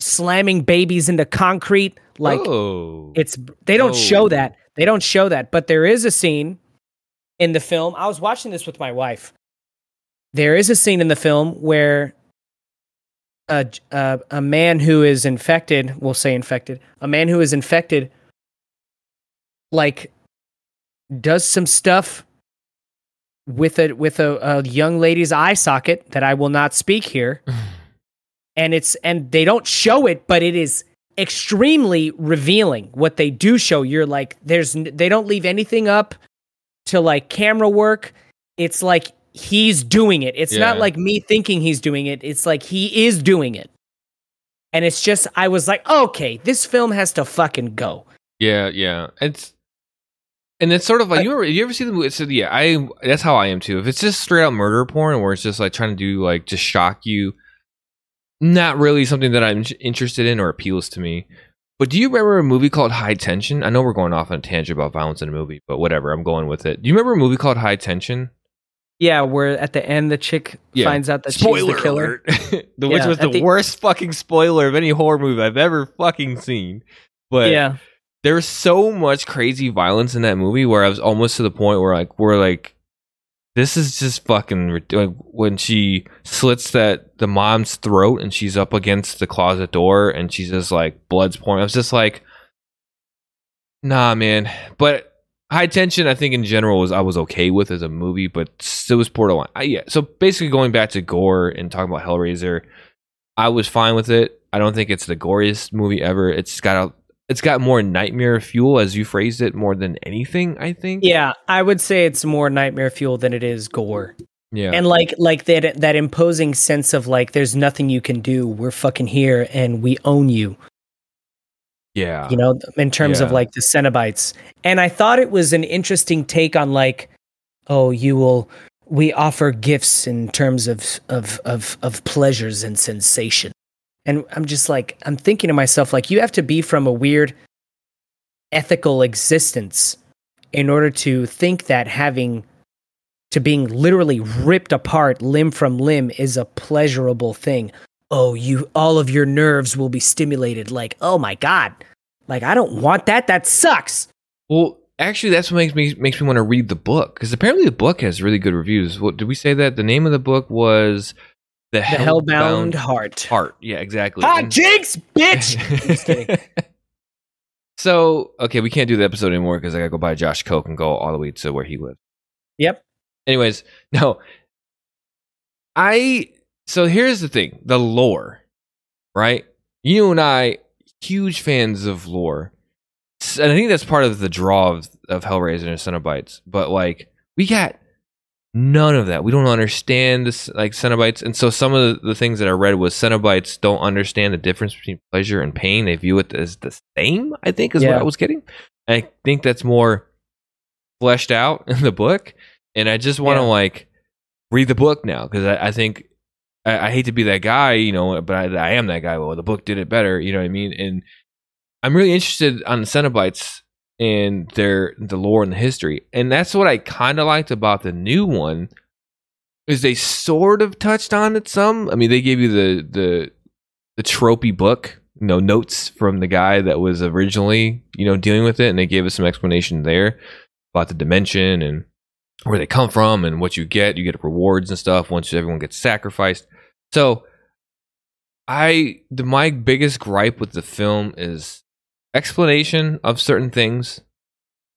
slamming babies into concrete, like oh. it's they don't show Oh. that. They don't show that, but there is a scene in the film. I was watching this with my wife. There is a scene in the film where a a, a man who is infected, we'll say infected, a man who is infected like does some stuff with a with a, a young lady's eye socket that I will not speak here. And it's and they don't show it but it is extremely revealing what they do show. You're like there's they don't leave anything up to like camera work. It's like he's doing it it's not like me thinking he's doing it it's like he is doing it and it's just i was like okay this film has to fucking go Yeah, yeah. It's and it's sort of like I- you ever you ever see the movie? So yeah, I that's how I am too. If it's just straight out murder porn, where it's just like trying to do like just shock you, not really something that I'm interested in or appeals to me. But do you remember a movie called High Tension? I know we're going off on a tangent about violence in a movie, but whatever, I'm going with it. Do you remember a movie called High Tension? Yeah where at the end the chick Yeah. finds out that she's the killer alert. the, which Yeah, was the, the- worst fucking spoiler of any horror movie I've ever fucking seen. But yeah there's so much crazy violence in that movie where I was almost to the point where like we're like this is just fucking like when she slits that the mom's throat and she's up against the closet door and she's just like blood's pouring. I was just like nah man. But High Tension I think in general was I was okay with as a movie, but it was borderline. I, yeah. So basically going back to gore and talking about Hellraiser, I was fine with it. I don't think it's the goriest movie ever. It's got a it's got more nightmare fuel as you phrased it more than anything, I think. yeah i would say it's more nightmare fuel than it is gore Yeah. and like like that that imposing sense of like there's nothing you can do we're fucking here and we own you yeah. you know in terms of like the cenobites. And i thought it was an interesting take on like oh you will we offer gifts in terms of of of of pleasures and sensation. And i'm just like i'm thinking to myself like you have to be from a weird ethical existence in order to think that having to being literally ripped apart limb from limb is a pleasurable thing oh you all of your nerves will be stimulated like oh my god like i don't want that that sucks Well, actually, that's what makes me makes me want to read the book because apparently the book has really good reviews. What did we say that the name of the book was? The, the hellbound heart Heart. Yeah, exactly. hot And- jinx bitch so okay, we can't do the episode anymore because I gotta go buy Josh Coke and go all the way to where he lives. yep Anyways, no. I so here's the thing, the lore, right? You and I, huge fans of lore. And I think that's part of the draw of, of Hellraiser and Cenobites. But like, we got none of that. We don't understand this like Cenobites. And so some of the, the things that I read was Cenobites don't understand the difference between pleasure and pain. They view it as the same, I think, is what I was getting. And I think that's more fleshed out in the book. And I just want to Yeah. like read the book now because I, I think I, I hate to be that guy, you know, but I, I am that guy. Well, the book did it better, you know what I mean? And I'm really interested on the Cenobites and their the lore and the history, and that's what I kind of liked about the new one. Is they sort of touched on it some. I mean, they gave you the the the tropey book, you know, notes from the guy that was originally, you know, dealing with it, and they gave us some explanation there about the dimension and where they come from and what you get. You get rewards and stuff once everyone gets sacrificed. So I the my biggest gripe with the film is explanation of certain things,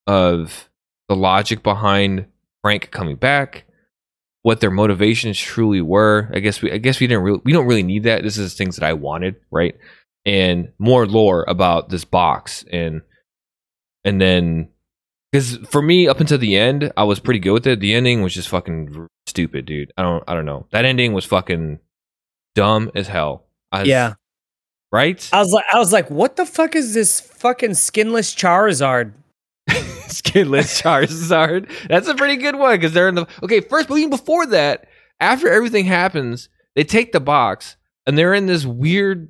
of the logic behind Frank coming back, what their motivations truly were. I guess we I guess we didn't really we don't really need that. This is things that I wanted, right? And more lore about this box and and then because for me up until the end I was pretty good with it. The ending was just fucking stupid, dude. I don't I don't know. That ending was fucking dumb as hell. I yeah. Right? I was like, I was like, what the fuck is this fucking skinless Charizard? Skinless Charizard. That's a pretty good one because they're in the okay. First, but even before that, after everything happens, they take the box and they're in this weird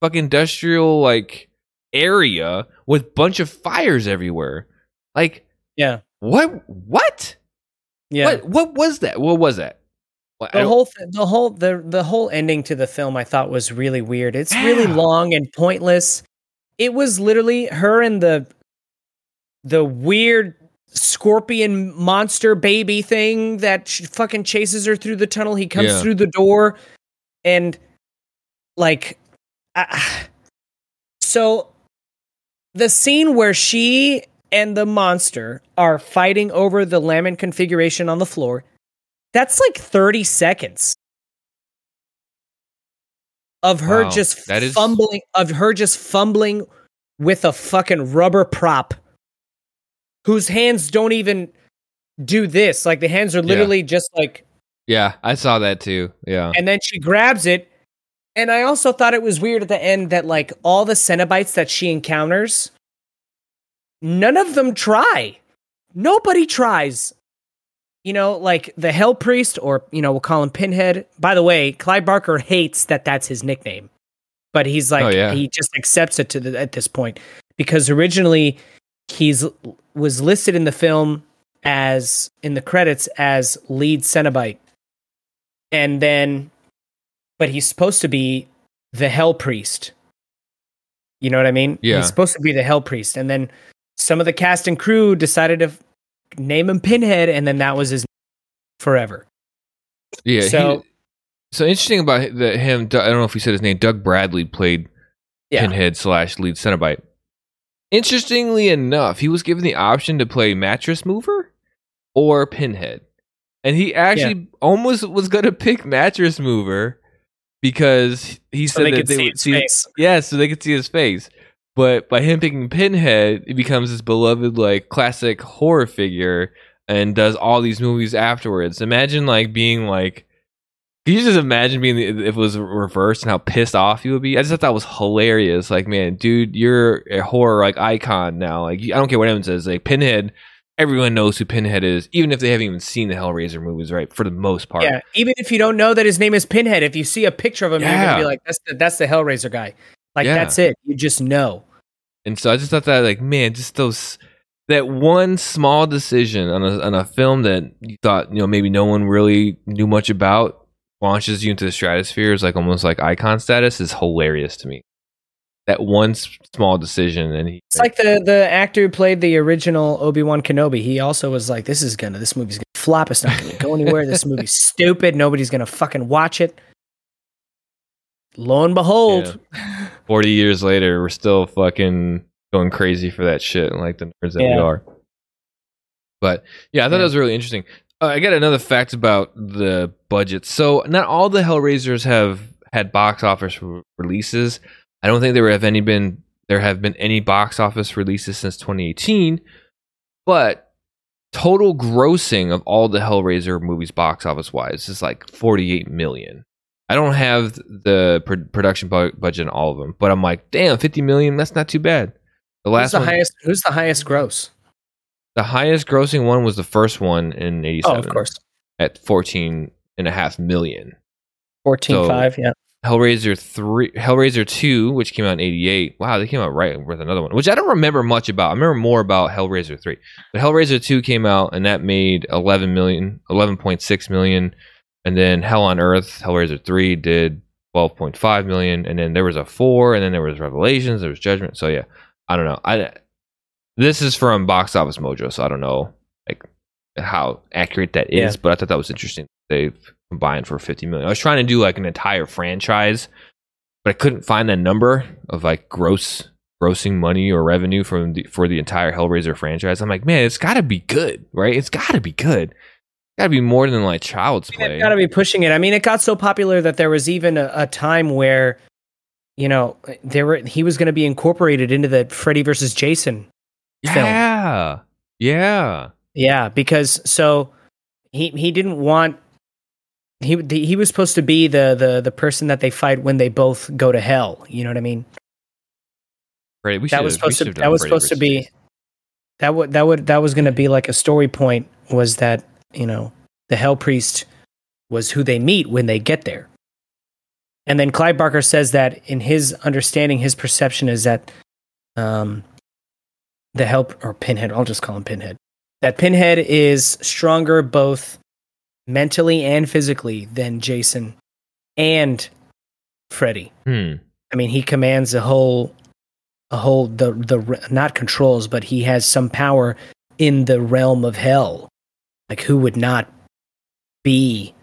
fucking industrial like area with bunch of fires everywhere. Like Yeah, what? What? yeah. What? What was that? What was that? The whole th- the whole the the whole ending to the film I thought was really weird. It's really long and pointless. It was literally her and the the weird scorpion monster baby thing that fucking chases her through the tunnel. He comes Yeah. through the door and like I so the scene where she and the monster are fighting over the lament configuration on the floor that's like 30 seconds. Of her Wow, just that is- fumbling of her just fumbling with a fucking rubber prop. Whose hands don't even do this. Like the hands are literally just like yeah, I saw that too. Yeah. and then she grabs it. And i also thought it was weird at the end that like all the cenobites that she encounters none of them try. Nobody tries you know like the hell priest or you know we'll call him pinhead. By the way clive barker hates that that's his nickname but he's oh, like Oh, yeah. he just accepts it to the, at this point. Because originally he's was listed in the film as in the credits as lead cenobite. And then but he's supposed to be the hell priest. You know what i mean? Yeah. he's supposed to be the hell priest. And then some of the cast and crew decided to name him pinhead and then that was his forever Yeah. So- he, so interesting about the, him. I don't know if we said his name. Doug Bradley played Yeah. Pinhead slash lead Cenobite. Interestingly enough, he was given the option to play Mattress Mover or Pinhead, and he actually almost was going to pick Mattress Mover because he said they that they see would his see face Yeah, so they could see his face. But by him picking Pinhead, it becomes this beloved like classic horror figure and does all these movies afterwards. Imagine like being like can you just imagine being the, if it was reversed and how pissed off you would be? I just thought that was hilarious. Like, man, dude, you're a horror like icon now. Like, I don't care what anyone says. Like, Pinhead, everyone knows who Pinhead is, even if they haven't even seen the Hellraiser movies, right? For the most part. yeah even if you don't know that his name is pinhead if you see a picture of him you're gonna be like that's the, that's the hellraiser guy like Yeah. that's it you just know And so I just thought that, like, man, just those that one small decision on a on a film that you thought you know maybe no one really knew much about launches you into the stratosphere is like almost like icon status is hilarious to me. That one s- small decision, and he It's like the the actor who played the original Obi Wan Kenobi. He also was like, "This is gonna, this movie's gonna flop. It's not gonna go anywhere. This movie's stupid. Nobody's gonna fucking watch it." Lo and behold, forty years later, we're still fucking going crazy for that shit, like the nerds that we are. But yeah, I thought Yeah. that was really interesting. Uh, I got another fact about the budget. So not all the Hellraisers have had box office re- releases. I don't think there have any been there have been any box office releases since 2018. But total grossing of all the Hellraiser movies box office wise is like 48 million. I don't have the pr- production bu- budget in all of them, but I'm like, damn, 50 million. That's not too bad. The who's last the one, highest? Who's the highest gross? the highest grossing one was the first one in 87 Oh, of course, at 14 and a half million. fourteen So- five. Yeah, Hellraiser 3 Hellraiser 2 which came out in 88. Wow, they came out right with another one, which I don't remember much about. I remember more about Hellraiser 3. But Hellraiser 2 came out and that made 11 million, 11.6 million and then Hell on Earth Hellraiser 3 did 12.5 million and then there was a 4 and then there was Revelations, there was Judgment. So yeah, I don't know. I this is from Box Office Mojo, so I don't know like how accurate that is, Yeah. but I thought that was interesting. They've combined for 50 million. I was trying to do like an entire franchise but I couldn't find a number of like gross grossing money or revenue from the, for the entire Hellraiser franchise. I'm like, man, it's got to be good, right? It's got to be good. Got to be more than like Child's Play. Got to be pushing it. I mean, it got so popular that there was even a, a time where, you know, there were he was going to be incorporated into the Freddy versus Jason. Yeah, film. yeah, yeah. Yeah, because so he he didn't want he he was supposed to be the the the person that they fight when they both go to hell. You know what I mean? Right. We should that was supposed to that was supposed to be that would that would that was going to be like a story point was that you know the hell priest was who they meet when they get there. And then Clive Barker says that in his understanding, his perception is that um, the help or Pinhead, I'll just call him Pinhead, that Pinhead is stronger both mentally and physically than Jason and Freddy. Hmm. I mean, he commands a whole, a whole the the not controls, but he has some power in the realm of hell. Like, who would not be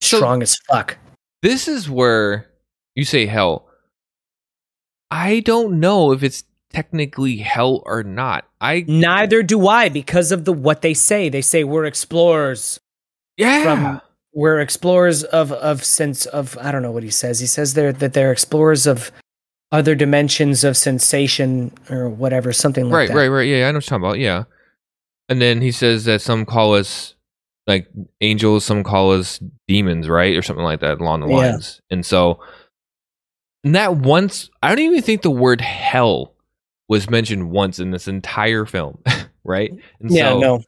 strong so, as fuck? This is where you say hell. I don't know if it's technically hell or not. I neither do I because of the what they say. They say we're explorers. Yeah. From we're explorers of of sense of I don't know what he says. He says they're that they're explorers of other dimensions of sensation or whatever, something like right, that. Right, right, right. Yeah, I know what you're talking about. Yeah. And then he says that some call us like angels, some call us demons, right? Or something like that along the lines. Yeah. And so and that once I don't even think the word hell was mentioned once in this entire film, right? And yeah, so, no.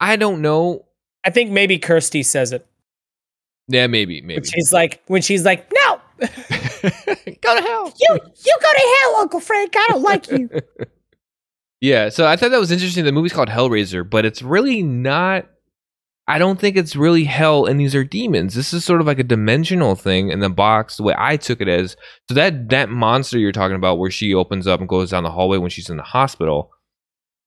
I don't know I think maybe Kirsty says it. Yeah, maybe, maybe. When she's like, when she's like, no, go to hell. You, you go to hell, Uncle Frank. I don't like you. yeah, so I thought that was interesting. The movie's called Hellraiser, but it's really not. I don't think it's really hell, and these are demons. This is sort of like a dimensional thing in the box. The way I took it as so that that monster you're talking about, where she opens up and goes down the hallway when she's in the hospital,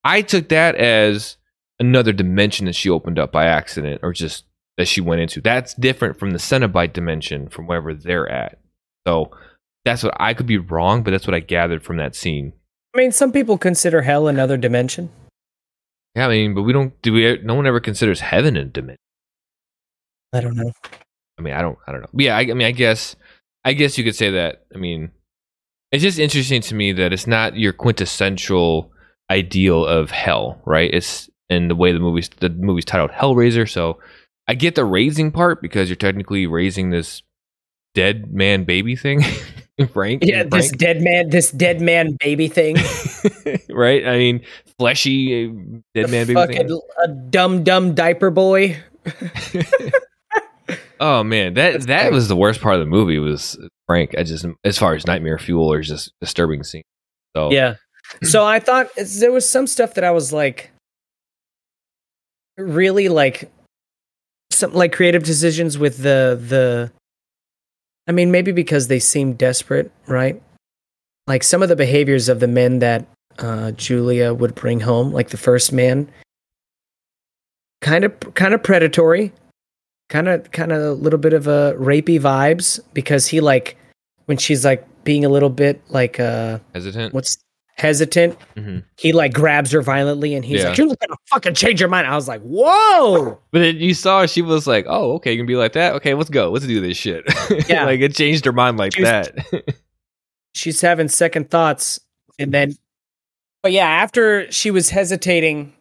I took that as another dimension that she opened up by accident or just that she went into. That's different from the Cenobite dimension from wherever they're at. So that's what I could be wrong, but that's what I gathered from that scene. I mean, some people consider hell another dimension. Yeah, I mean, but we don't do we no one ever considers heaven a dimension. I don't know. I mean, I don't I don't know. But yeah, I, I mean, I guess I guess you could say that. I mean, it's just interesting to me that it's not your quintessential ideal of hell, right? It's and the way the movie's the movie's titled Hellraiser. So I get the raising part because you're technically raising this dead man baby thing. Frank. Yeah, Frank. this dead man, this dead man baby thing. right? I mean, fleshy uh, dead man baby fucking, thing. A dumb dumb diaper boy. oh man, that That's that was the worst part of the movie was Frank. I just as far as nightmare fuel or just disturbing scene. So yeah. So I thought there was some stuff that I was like, really like some like creative decisions with the the I mean maybe because they seem desperate, right? Like some of the behaviors of the men that uh, Julia would bring home, like the first man, kind of kind of predatory, kind of kind of a little bit of a rapey vibes because he like when she's like being a little bit like uh hesitant. What's hesitant. Mm-hmm. He like grabs her violently and he's yeah. like, You're gonna fucking change your mind. I was like, Whoa. But then you saw she was like, Oh, okay, you can be like that. Okay, let's go. Let's do this shit. Yeah. like it changed her mind like she's, that. she's having second thoughts. And then but yeah, after she was hesitating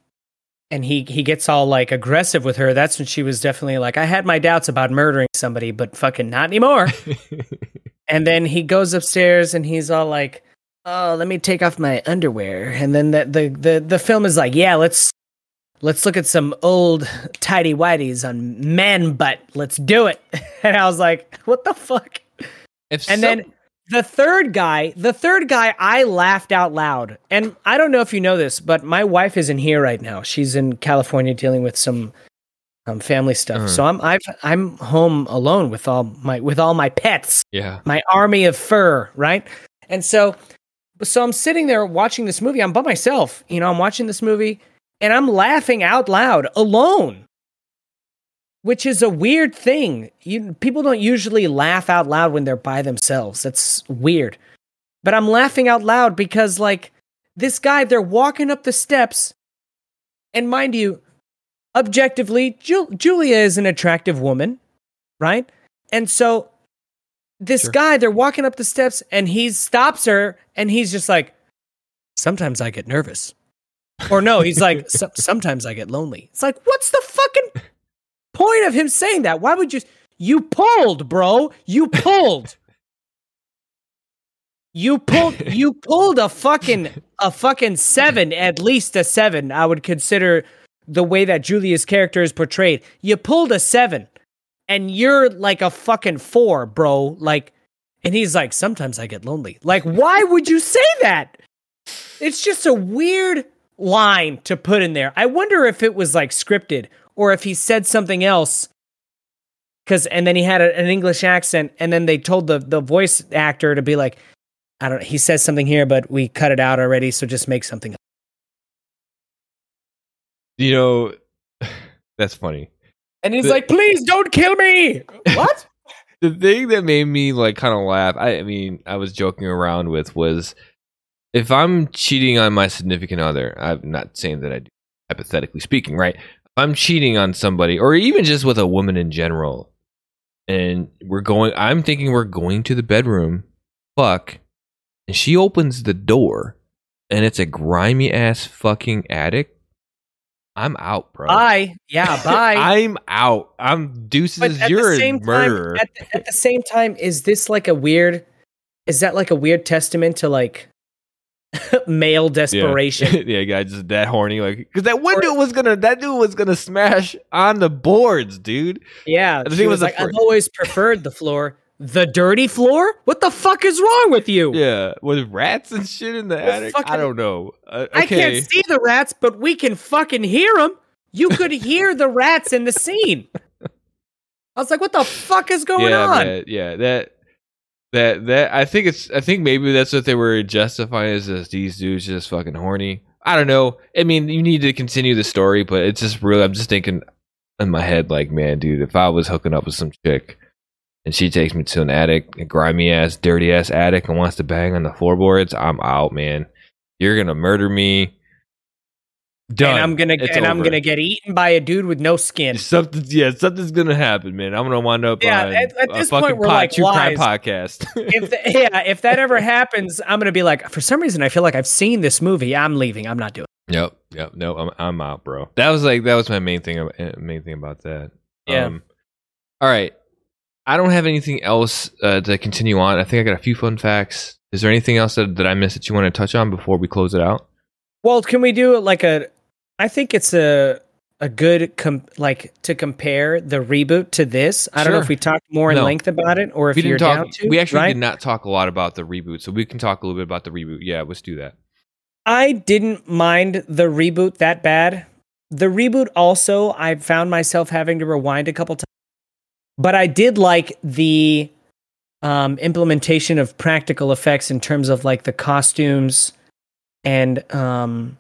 and he he gets all like aggressive with her, that's when she was definitely like, I had my doubts about murdering somebody, but fucking not anymore. and then he goes upstairs and he's all like oh, let me take off my underwear. And then the, the, the, the film is like, yeah, let's, let's look at some old tidy whities on man butt. Let's do it. And I was like, what the fuck? If and so- then the third guy, the third guy, I laughed out loud. And I don't know if you know this, but my wife isn't here right now. She's in California dealing with some um, family stuff. Uh-huh. So I'm I've, I'm home alone with all my with all my pets. Yeah, my army of fur, right? And so so I'm sitting there watching this movie. I'm by myself. You know, I'm watching this movie and I'm laughing out loud alone. which is a weird thing. You people don't usually laugh out loud when they're by themselves. That's weird. But I'm laughing out loud because like this guy they're walking up the steps and mind you, objectively Ju- Julia is an attractive woman, right? And so this Sure. guy they're walking up the steps and he stops her and he's just like sometimes I get nervous. Or no, he's like "So- sometimes I get lonely. It's like what's the fucking point of him saying that? Why would you you pulled, bro? You pulled. You pulled you pulled a fucking a fucking 7, at least a 7. I would consider the way that Julia's character is portrayed. You pulled a 7 and you're like a fucking 4, bro. Like and he's like sometimes I get lonely. Like why would you say that? It's just a weird line to put in there. I wonder if it was like scripted or if he said something else because and then he had a, an English accent, and then they told the the voice actor to be like, I don't. Know, he says something here, but we cut it out already, so just make something. up. You know, that's funny. And he's The- like, please don't kill me. What? The thing that made me like kind of laugh, I, I mean, I was joking around with was if I'm cheating on my significant other, I'm not saying that I do, hypothetically speaking, right? If I'm cheating on somebody, or even just with a woman in general, and we're going, I'm thinking we're going to the bedroom, fuck, and she opens the door, and it's a grimy ass fucking attic. I'm out, bro. bye. Yeah, bye. I'm out. I'm deuces. but at You're the a same murderer. time, at the, at the same time, is this like a weird? Is that like a weird testament to like male desperation? yeah, guy just that horny, like because that one dude was gonna, that dude was gonna smash on the boards, dude. Yeah, I think she it was was the like, I've always preferred the floor. The dirty floor? What the fuck is wrong with you? Yeah, with rats and shit in the attic. I don't know. Uh, I can't see the rats, but we can fucking hear them. You could hear the rats in the scene. I was like, what the fuck is going yeah, on? man, yeah, that. That that I think it's I think maybe that's what they were justifying is as these dudes just fucking horny. I don't know. I mean, you need to continue the story, but it's just really I'm just thinking in my head like, man, dude, if I was hooking up with some chick and she takes me to an attic, a grimy ass, dirty ass attic, and wants to bang on the floorboards, I'm out, man. You're gonna murder me. Done. And I'm gonna It's and I'm gonna get eaten by a dude with no skin. Something, yeah, something's gonna happen, man. I'm gonna wind up Yeah, on at- at a this fucking point, we're pod- like true crime podcast. if the, yeah, if that ever happens, I'm gonna be like, for some reason, I feel like I've seen this movie. I'm leaving. I'm not doing. It. Yep, yep, no, I'm I'm out, bro. That was like that was my main thing. uh, Main thing about that. Yeah. Um, all right, I don't have anything else uh, to continue on. I think I got a few fun facts. Is there anything else that, that I missed that you want to touch on before we close it out? Well, can we do like a? I think it's a a good com- like to compare the reboot to this. I don't know if we talked more in No. length about it or if we you're talk. down to. we actually right? did not talk a lot about the reboot, so we can talk a little bit about the reboot. Yeah, let's do that. I didn't mind the reboot that bad. The reboot also, I found myself having to rewind a couple times. But I did like the um, implementation of practical effects in terms of like the costumes and um,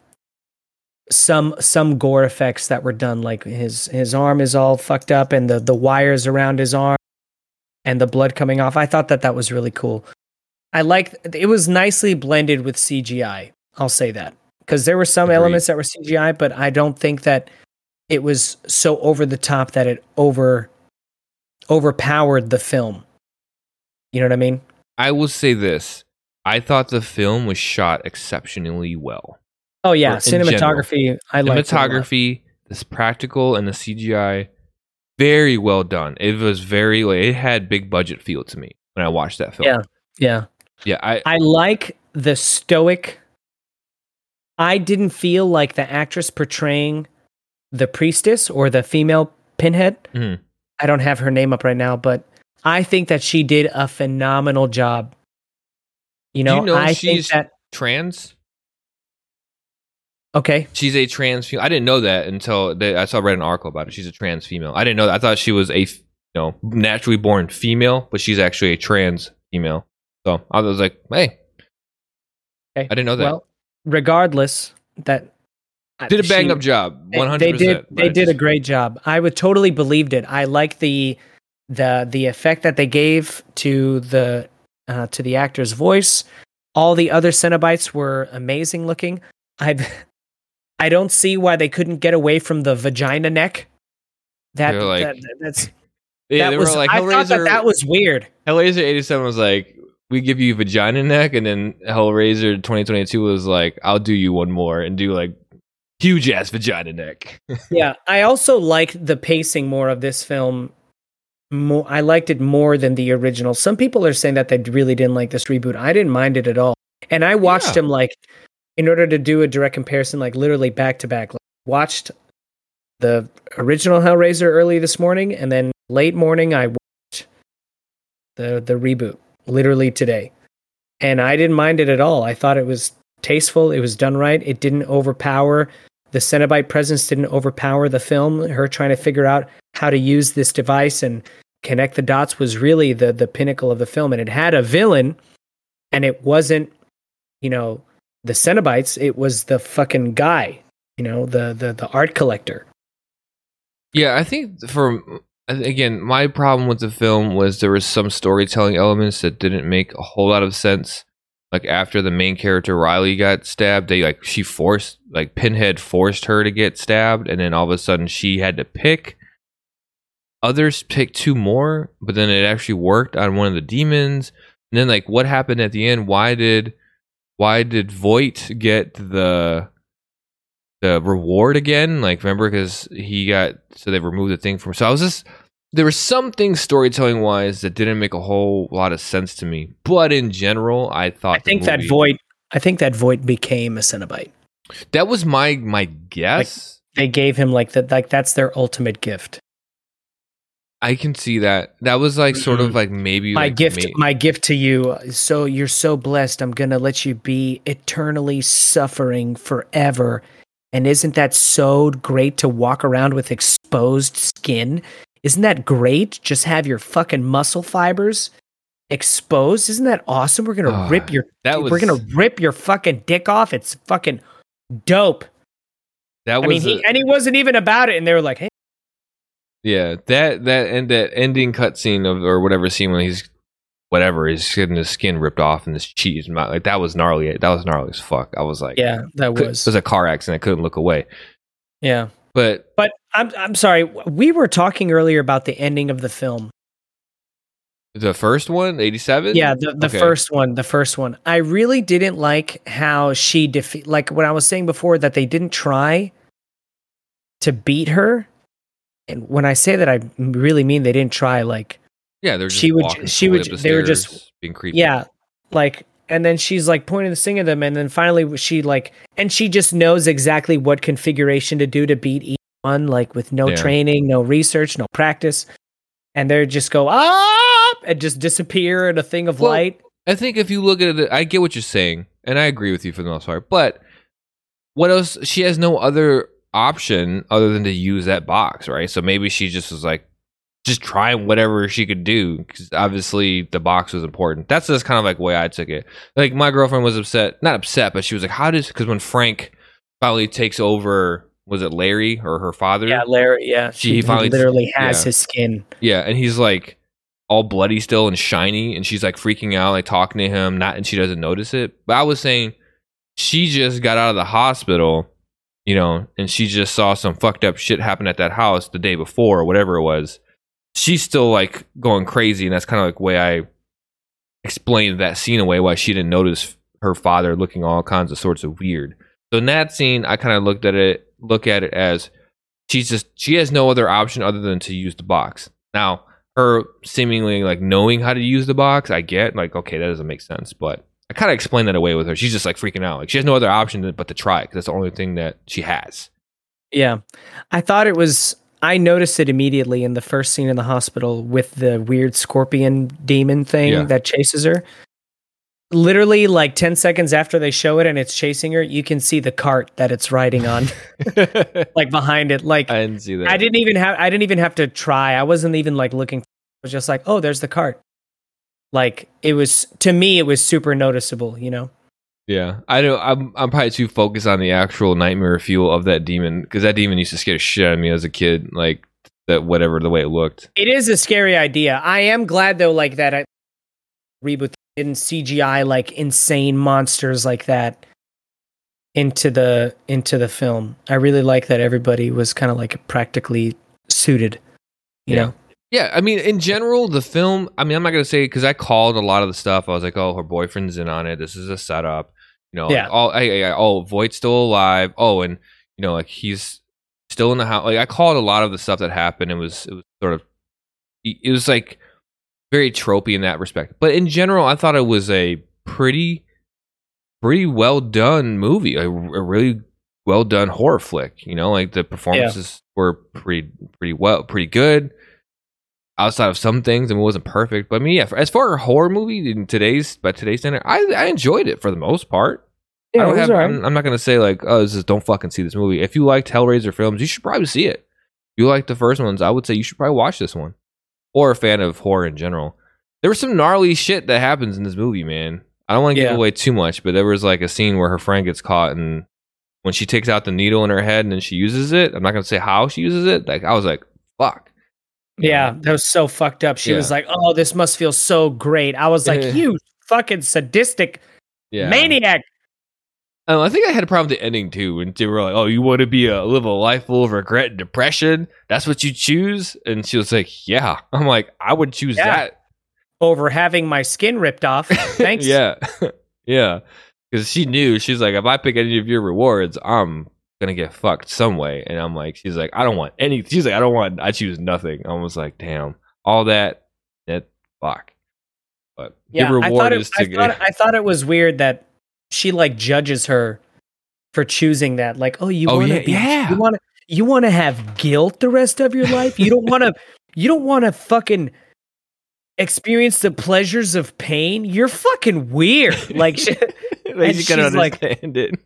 some some gore effects that were done. Like his his arm is all fucked up and the the wires around his arm and the blood coming off. I thought that that was really cool. I like it was nicely blended with CGI. I'll say that because there were some Agreed. elements that were CGI, but I don't think that it was so over the top that it over overpowered the film. You know what I mean? I will say this: I thought the film was shot exceptionally well. Oh yeah, in general. cinematography. I like cinematography, this practical and the CGI, very well done. It was very like it had big budget feel to me when I watched that film. Yeah. Yeah, yeah. I I like the stoic. I didn't feel like the actress portraying the priestess or the female pinhead. Mhm. I don't have her name up right now, but I think that she did a phenomenal job. You know, you know I she's- think that trans. okay. She's a trans female. I didn't know that until they, I saw read an article about it. She's a trans female. I didn't know that. I thought she was a you know naturally born female, but she's actually a trans female. So I was like, hey, Okay. I didn't know that. Well, regardless, that Did a bang she- up job. One hundred They did. They did a great job. I would totally believed it. I like the the the effect that they gave to the uh, to the actor's voice. All the other Cenobites were amazing looking. I I don't see why they couldn't get away from the vagina neck. That, like- that that's Yeah, that they was were like I thought that that was weird. Hellraiser eighty seven was like, we give you vagina neck, and then Hellraiser twenty twenty two was like, I'll do you one more and do like huge ass vagina neck. yeah, I also liked the pacing more of this film. More, I liked it more than the original. Some people are saying that they really didn't like this reboot. I didn't mind it at all, and I watched Yeah. them like in order to do a direct comparison, like literally back to back. Like, watched the original Hellraiser early this morning, and then late morning I watched the the reboot literally today, and I didn't mind it at all. I thought it was tasteful. It was done right. It didn't overpower the Cenobite presence. Didn't overpower the film. Her trying to figure out how to use this device and connect the dots was really the the pinnacle of the film. And it had a villain, and it wasn't, you know, the Cenobites. It was the fucking guy. You know, the the the art collector. Yeah, I think for again, my problem with the film was there was some storytelling elements that didn't make a whole lot of sense. Like after the main character Riley got stabbed, they like she forced like Pinhead forced her to get stabbed, and then all of a sudden she had to pick. Others picked two more, but then it actually worked on one of the demons. And then like what happened at the end? Why did why did Voight get the the reward again. Like, remember, because he got so they removed the thing from. So I was just there were some things storytelling wise that didn't make a whole lot of sense to me. But in general, I thought I the think that Voight. I think that Voight became a Cenobite. that was my my guess. They gave him like that. Like that's their ultimate gift. I can see that. That was like sort of Mhm. like maybe my like gift may- my gift to you so you're so blessed i'm gonna let you be eternally suffering forever and isn't that so great to walk around with exposed skin isn't that great just have your fucking muscle fibers exposed isn't that awesome we're gonna Ah, rip your that was we're gonna rip your fucking dick off it's fucking dope that was i mean a- he, and he wasn't even about it and they were like hey Yeah, that that and that ending cutscene of or whatever scene when he's whatever he's getting his skin ripped off and his cheese like that was gnarly. That was gnarly as fuck. I was like, yeah that was it was a car accident. I couldn't look away. yeah But But I'm I'm sorry. We were talking earlier about the ending of the film. the first one, eighty seven. Yeah, the, the Okay. first one, the first one. I really didn't like how she defeat like what I was saying before that they didn't try to beat her. And when I say that I really mean they didn't try like yeah. They're just she would- she would- the they were just- being creepy. yeah, like and then she's like pointing this thing at them and then finally she like and she just knows exactly what configuration to do to beat each one like with no Yeah. training, no research, no practice. And they just go ah and just disappear in a thing of Well, light. I think if you look at it, I get what you're saying, and I agree with you for the most part. But what else? She has no other option other than to use that box, right? So maybe she just was like, just trying whatever she could do because obviously the box was important. That's just kind of like way I took it. Like my girlfriend was upset, not upset, but she was like, "How does?" Because when Frank finally takes over, was it Larry or her father? Yeah, Larry. Yeah, She she he finally- literally has yeah. his skin. Yeah, and he's like all bloody still and shiny, and she's like freaking out, like talking to him, not and she doesn't notice it. But I was saying she just got out of the hospital, you know, and she just saw some fucked up shit happen at that house the day before or whatever it was. She's still like going crazy, and that's kind of like way I explained that scene away why she didn't notice her father looking all kinds of sorts of weird. So in that scene, I kind of looked at it, look at it as she's just she has no other option other than to use the box. Now, her seemingly like knowing how to use the box, I get like okay, that doesn't make sense, but I kind of explained that away with her. She's just like freaking out, like she has no other option but to try it because that's the only thing that she has. Yeah, I thought it was. I noticed it immediately in the first scene in the hospital with the weird scorpion demon thing Yeah. that chases her. Literally, like ten seconds after they show it and it's chasing her, you can see the cart that it's riding on, like behind it. Like I didn't see that. I didn't even have I didn't even have to try. I wasn't even like looking. I was just like, oh, there's the cart. Like it was to me, it was super noticeable. You know. Yeah, I know. I'm I'm probably too focused on the actual nightmare fuel of that demon because that demon used to scare shit out of me as a kid. Like that, whatever the way it looked. It is a scary idea. I am glad though, like that I reboot didn't CGI like insane monsters like that into the into the film. I really like that everybody was kind of like practically suited. You Yeah. know, Yeah, I mean, in general, the film. I mean, I'm not gonna say because I called a lot of the stuff. I was like, "Oh, her boyfriend's in on it. This is a setup." You know, Yeah. like, oh, I, I, oh, Voight's still alive. Oh, and you know, like he's still in the house. Like I called a lot of the stuff that happened. It was, it was sort of, it was like very tropey in that respect. But in general, I thought it was a pretty, pretty well done movie. A, a really well done horror flick. You know, like the performances were pretty, pretty well, pretty good outside of some things, I and it wasn't perfect. But I mean, yeah, for, as far as a horror movie in today's by today's standard, I I enjoyed it for the most part. I don't have. I'm, I'm not gonna say like, oh, this is don't fucking see this movie. If you liked Hellraiser films, you should probably see it. If you like the first ones, I would say you should probably watch this one, or a fan of horror in general. There was some gnarly shit that happens in this movie, man. I don't want to give away too much, but there was like a scene where her friend gets caught, and when she takes out the needle in her head and then she uses it, I'm not gonna say how she uses it. Like I was like, fuck. Yeah, that was so fucked up. She Yeah. was like, "Oh, this must feel so great." I was like, "You fucking sadistic Yeah. maniac!" Um, I think I had a problem with the ending too. And they were like, "Oh, you want to be a live a life full of regret and depression? That's what you choose." And she was like, "Yeah." I'm like, "I would choose Yeah. that." Over having my skin ripped off. Thanks. yeah, yeah. Because she knew she's like, if I pick any of your rewards, I'm gonna get fucked some way. And I'm like, she's like, I don't want any. She's like, I don't want. I choose nothing. I was like, damn, all that, that fuck. But Yeah, the I thought, it, is I, thought, I thought it was weird that she like judges her for choosing that. Like, oh, you Oh, want to yeah, be, yeah. you want to, you want to have guilt the rest of your life. You don't want to, you don't want to fucking experience the pleasures of pain. You're fucking weird. Like, she, like, and she's like- it.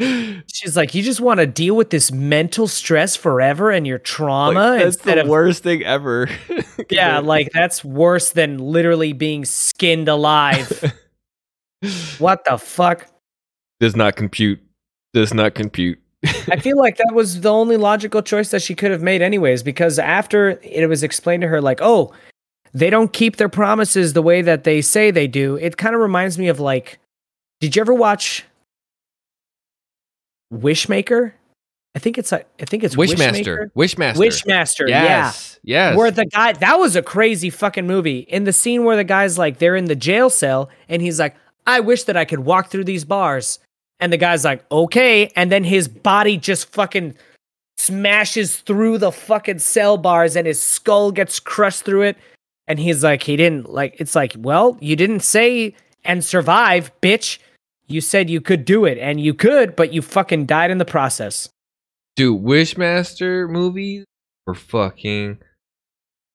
She's like, you just want to deal with this mental stress forever and your trauma Like, that's the of. worst thing ever. Yeah, like that's worse than literally being skinned alive. what the fuck? does not compute. Does not compute. I feel like that was the only logical choice that she could have made, anyways, because after it was explained to her, like, oh, they don't keep their promises the way that they say they do. It kind of reminds me of like, did you ever watch Wishmaker? I think it's I think it's Wishmaster. Wishmaster. Wishmaster, yeah. Yes. Yes. Where the guy that was a crazy fucking movie. In the scene where the guy's like they're in the jail cell and he's like, I wish that I could walk through these bars. And the guy's like, okay. And then his body just fucking smashes through the fucking cell bars and his skull gets crushed through it. And he's like, he didn't like it's like, well, you didn't say and survive, bitch. You said you could do it, and you could, but you fucking died in the process. Dude, Wishmaster movies were fucking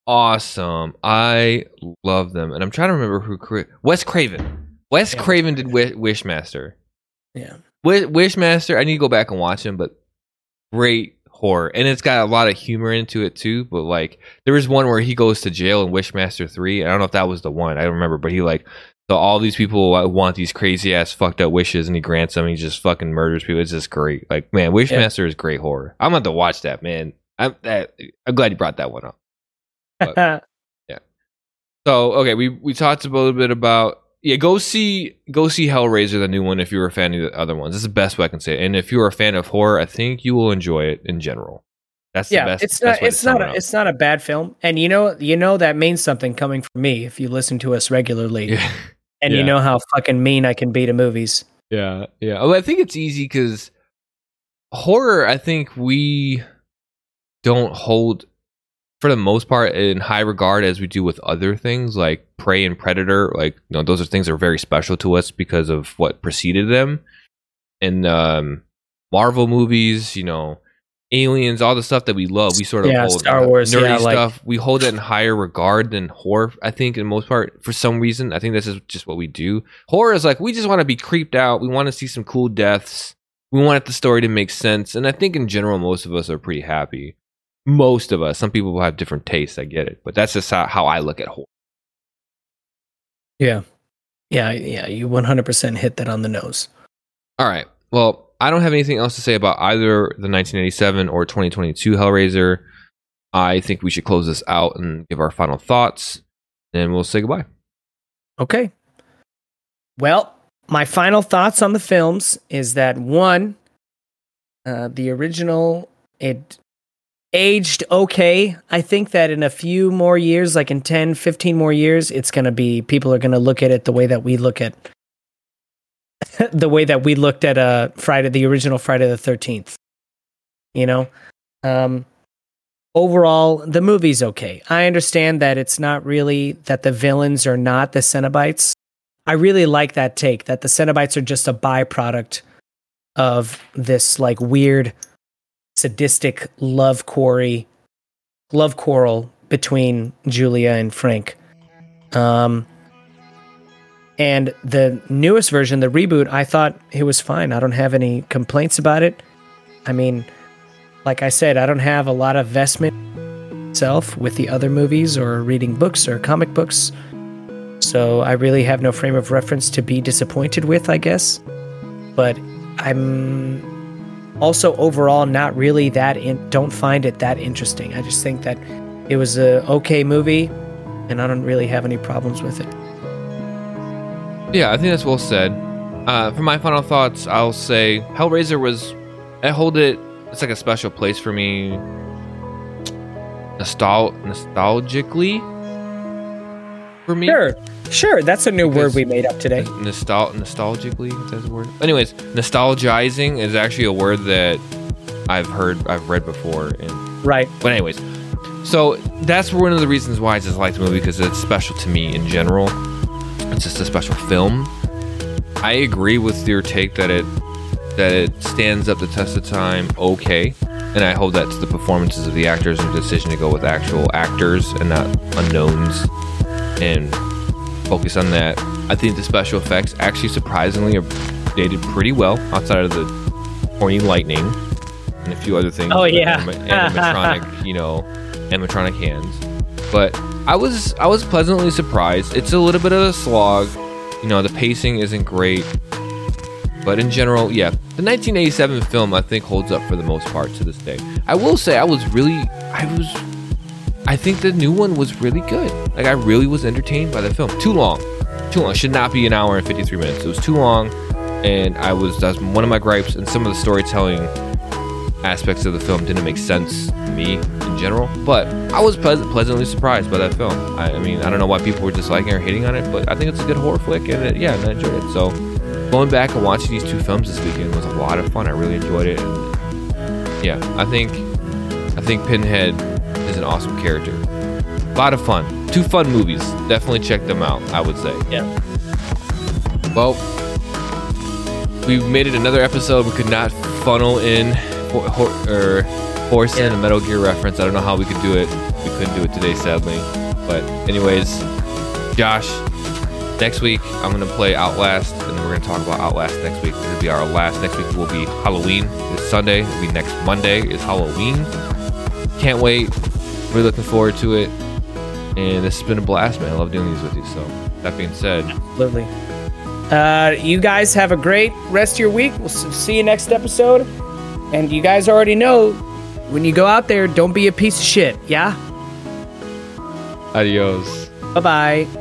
awesome. I love them, and I'm trying to remember who cre- Wes Craven. Wes Yeah. Craven did Wi- Wishmaster. Yeah. Wi- Wishmaster. I need to go back and watch him, but great horror, and it's got a lot of humor into it too. But like, there was one where he goes to jail in Wishmaster Three. I don't know if that was the one. I don't remember, but he like. So all these people want these crazy ass fucked up wishes, and he grants them. And he just fucking murders people. It's just great. Like man, Wishmaster is great horror. I'm about to watch that, man. I'm that. I'm glad you brought that one up. Yeah. So okay, we we talked a little bit about yeah. Go see go see Hellraiser, the new one, if you're a fan of the other ones. This is the best way I can say it. And if you're a fan of horror, I think you will enjoy it in general. That's the yeah, best. it's not way it's not a, it's not a bad film, and you know you know that means something coming from me if you listen to us regularly, yeah. and yeah. you know how fucking mean I can be to movies. Yeah, yeah. Oh, I think it's easy because horror. I think we don't hold, for the most part, in high regard as we do with other things like Prey and Predator. Like, you know, those are things that are very special to us because of what preceded them. And um, Marvel movies, you know, Aliens, all the stuff that we love, we sort of Yeah, hold Star Wars, nerdy yeah, like- stuff. We hold it in higher regard than horror. I think, in most part, for some reason, I think this is just what we do. Horror is like we just want to be creeped out. We want to see some cool deaths. We want the story to make sense, and I think in general, most of us are pretty happy. Most of us. Some people have different tastes. I get it, but that's just how, how I look at horror. Yeah, Yeah, yeah, you 100% hit that on the nose. All right. Well, I don't have anything else to say about either the 1987 or 2022 Hellraiser. I think we should close this out and give our final thoughts, and we'll say goodbye. Okay. Well, my final thoughts on the films is that one, uh, the original, it aged okay. I think that in a few more years, like in 10, 15 more years, it's going to be, people are going to look at it the way that we look at, the way that we looked at uh, Friday, the original Friday the 13th. You know? Um, overall, the movie's okay. I understand that it's not really, that the villains are not the Cenobites. I really like that take that the Cenobites are just a byproduct of this like weird sadistic love quarry love quarrel between Julia and Frank. Um and the newest version, the reboot, I thought it was fine. I don't have any complaints about it. I mean, like I said, I don't have a lot of investment itself with the other movies or reading books or comic books. So I really have no frame of reference to be disappointed with, I guess. But I'm also overall not really that in, don't find it that interesting. I just think that it was a okay movie and I don't really have any problems with it. Yeah, I think that's well said. Uh, for my final thoughts, I'll say Hellraiser was I hold it it's like a special place for me nostal nostalgically for me. Sure. Sure, that's a new word we made up today. Nostal nostalgically, if that's a word. Anyways, nostalgizing is actually a word that I've heard, I've read before. And right. But anyways, so that's one of the reasons why I just like the movie because it's special to me in general. It's just a special film. I agree with your take that it that it stands up the test of time okay. And I hold that to the performances of the actors and the decision to go with actual actors and not unknowns. And focus on that. I think the special effects actually surprisingly are dated pretty well outside of the horny lightning and a few other things. Oh yeah, anim- animatronic, you know, animatronic hands. But I was I was pleasantly surprised. It's a little bit of a slog. You know, the pacing isn't great. But in general, yeah, the 1987 film I think holds up for the most part to this day. I will say I was really I was I think the new one was really good. Like I really was entertained by the film. Too long, too long. It should not be an hour and 53 minutes. It was too long, and I was that's one of my gripes. And some of the storytelling aspects of the film didn't make sense to me in general. But I was pleasant, pleasantly surprised by that film. I, I, mean, I don't know why people were disliking or hating on it, but I think it's a good horror flick, and it, yeah, I enjoyed it. So going back and watching these two films this weekend was a lot of fun. I really enjoyed it. And yeah, I think I think Pinhead is an awesome character. A lot of fun. Two fun movies. Definitely check them out, I would say. Yeah. Well, we made it another episode. We could not funnel in or, or force yeah. in a Metal Gear reference. I don't know how we could do it. We couldn't do it today, sadly. But, anyways, Josh, next week I'm going to play Outlast, and we're going to talk about Outlast next week. It'll be our last. Next week will be Halloween. This Sunday. It'll be next Monday is Halloween. Can't wait. Really looking forward to it. And this has been a blast, man. I love doing these with you. So, that being said, absolutely. Uh, you guys have a great rest of your week. We'll see you next episode. And you guys already know when you go out there, don't be a piece of shit. Yeah? Adios. Bye bye.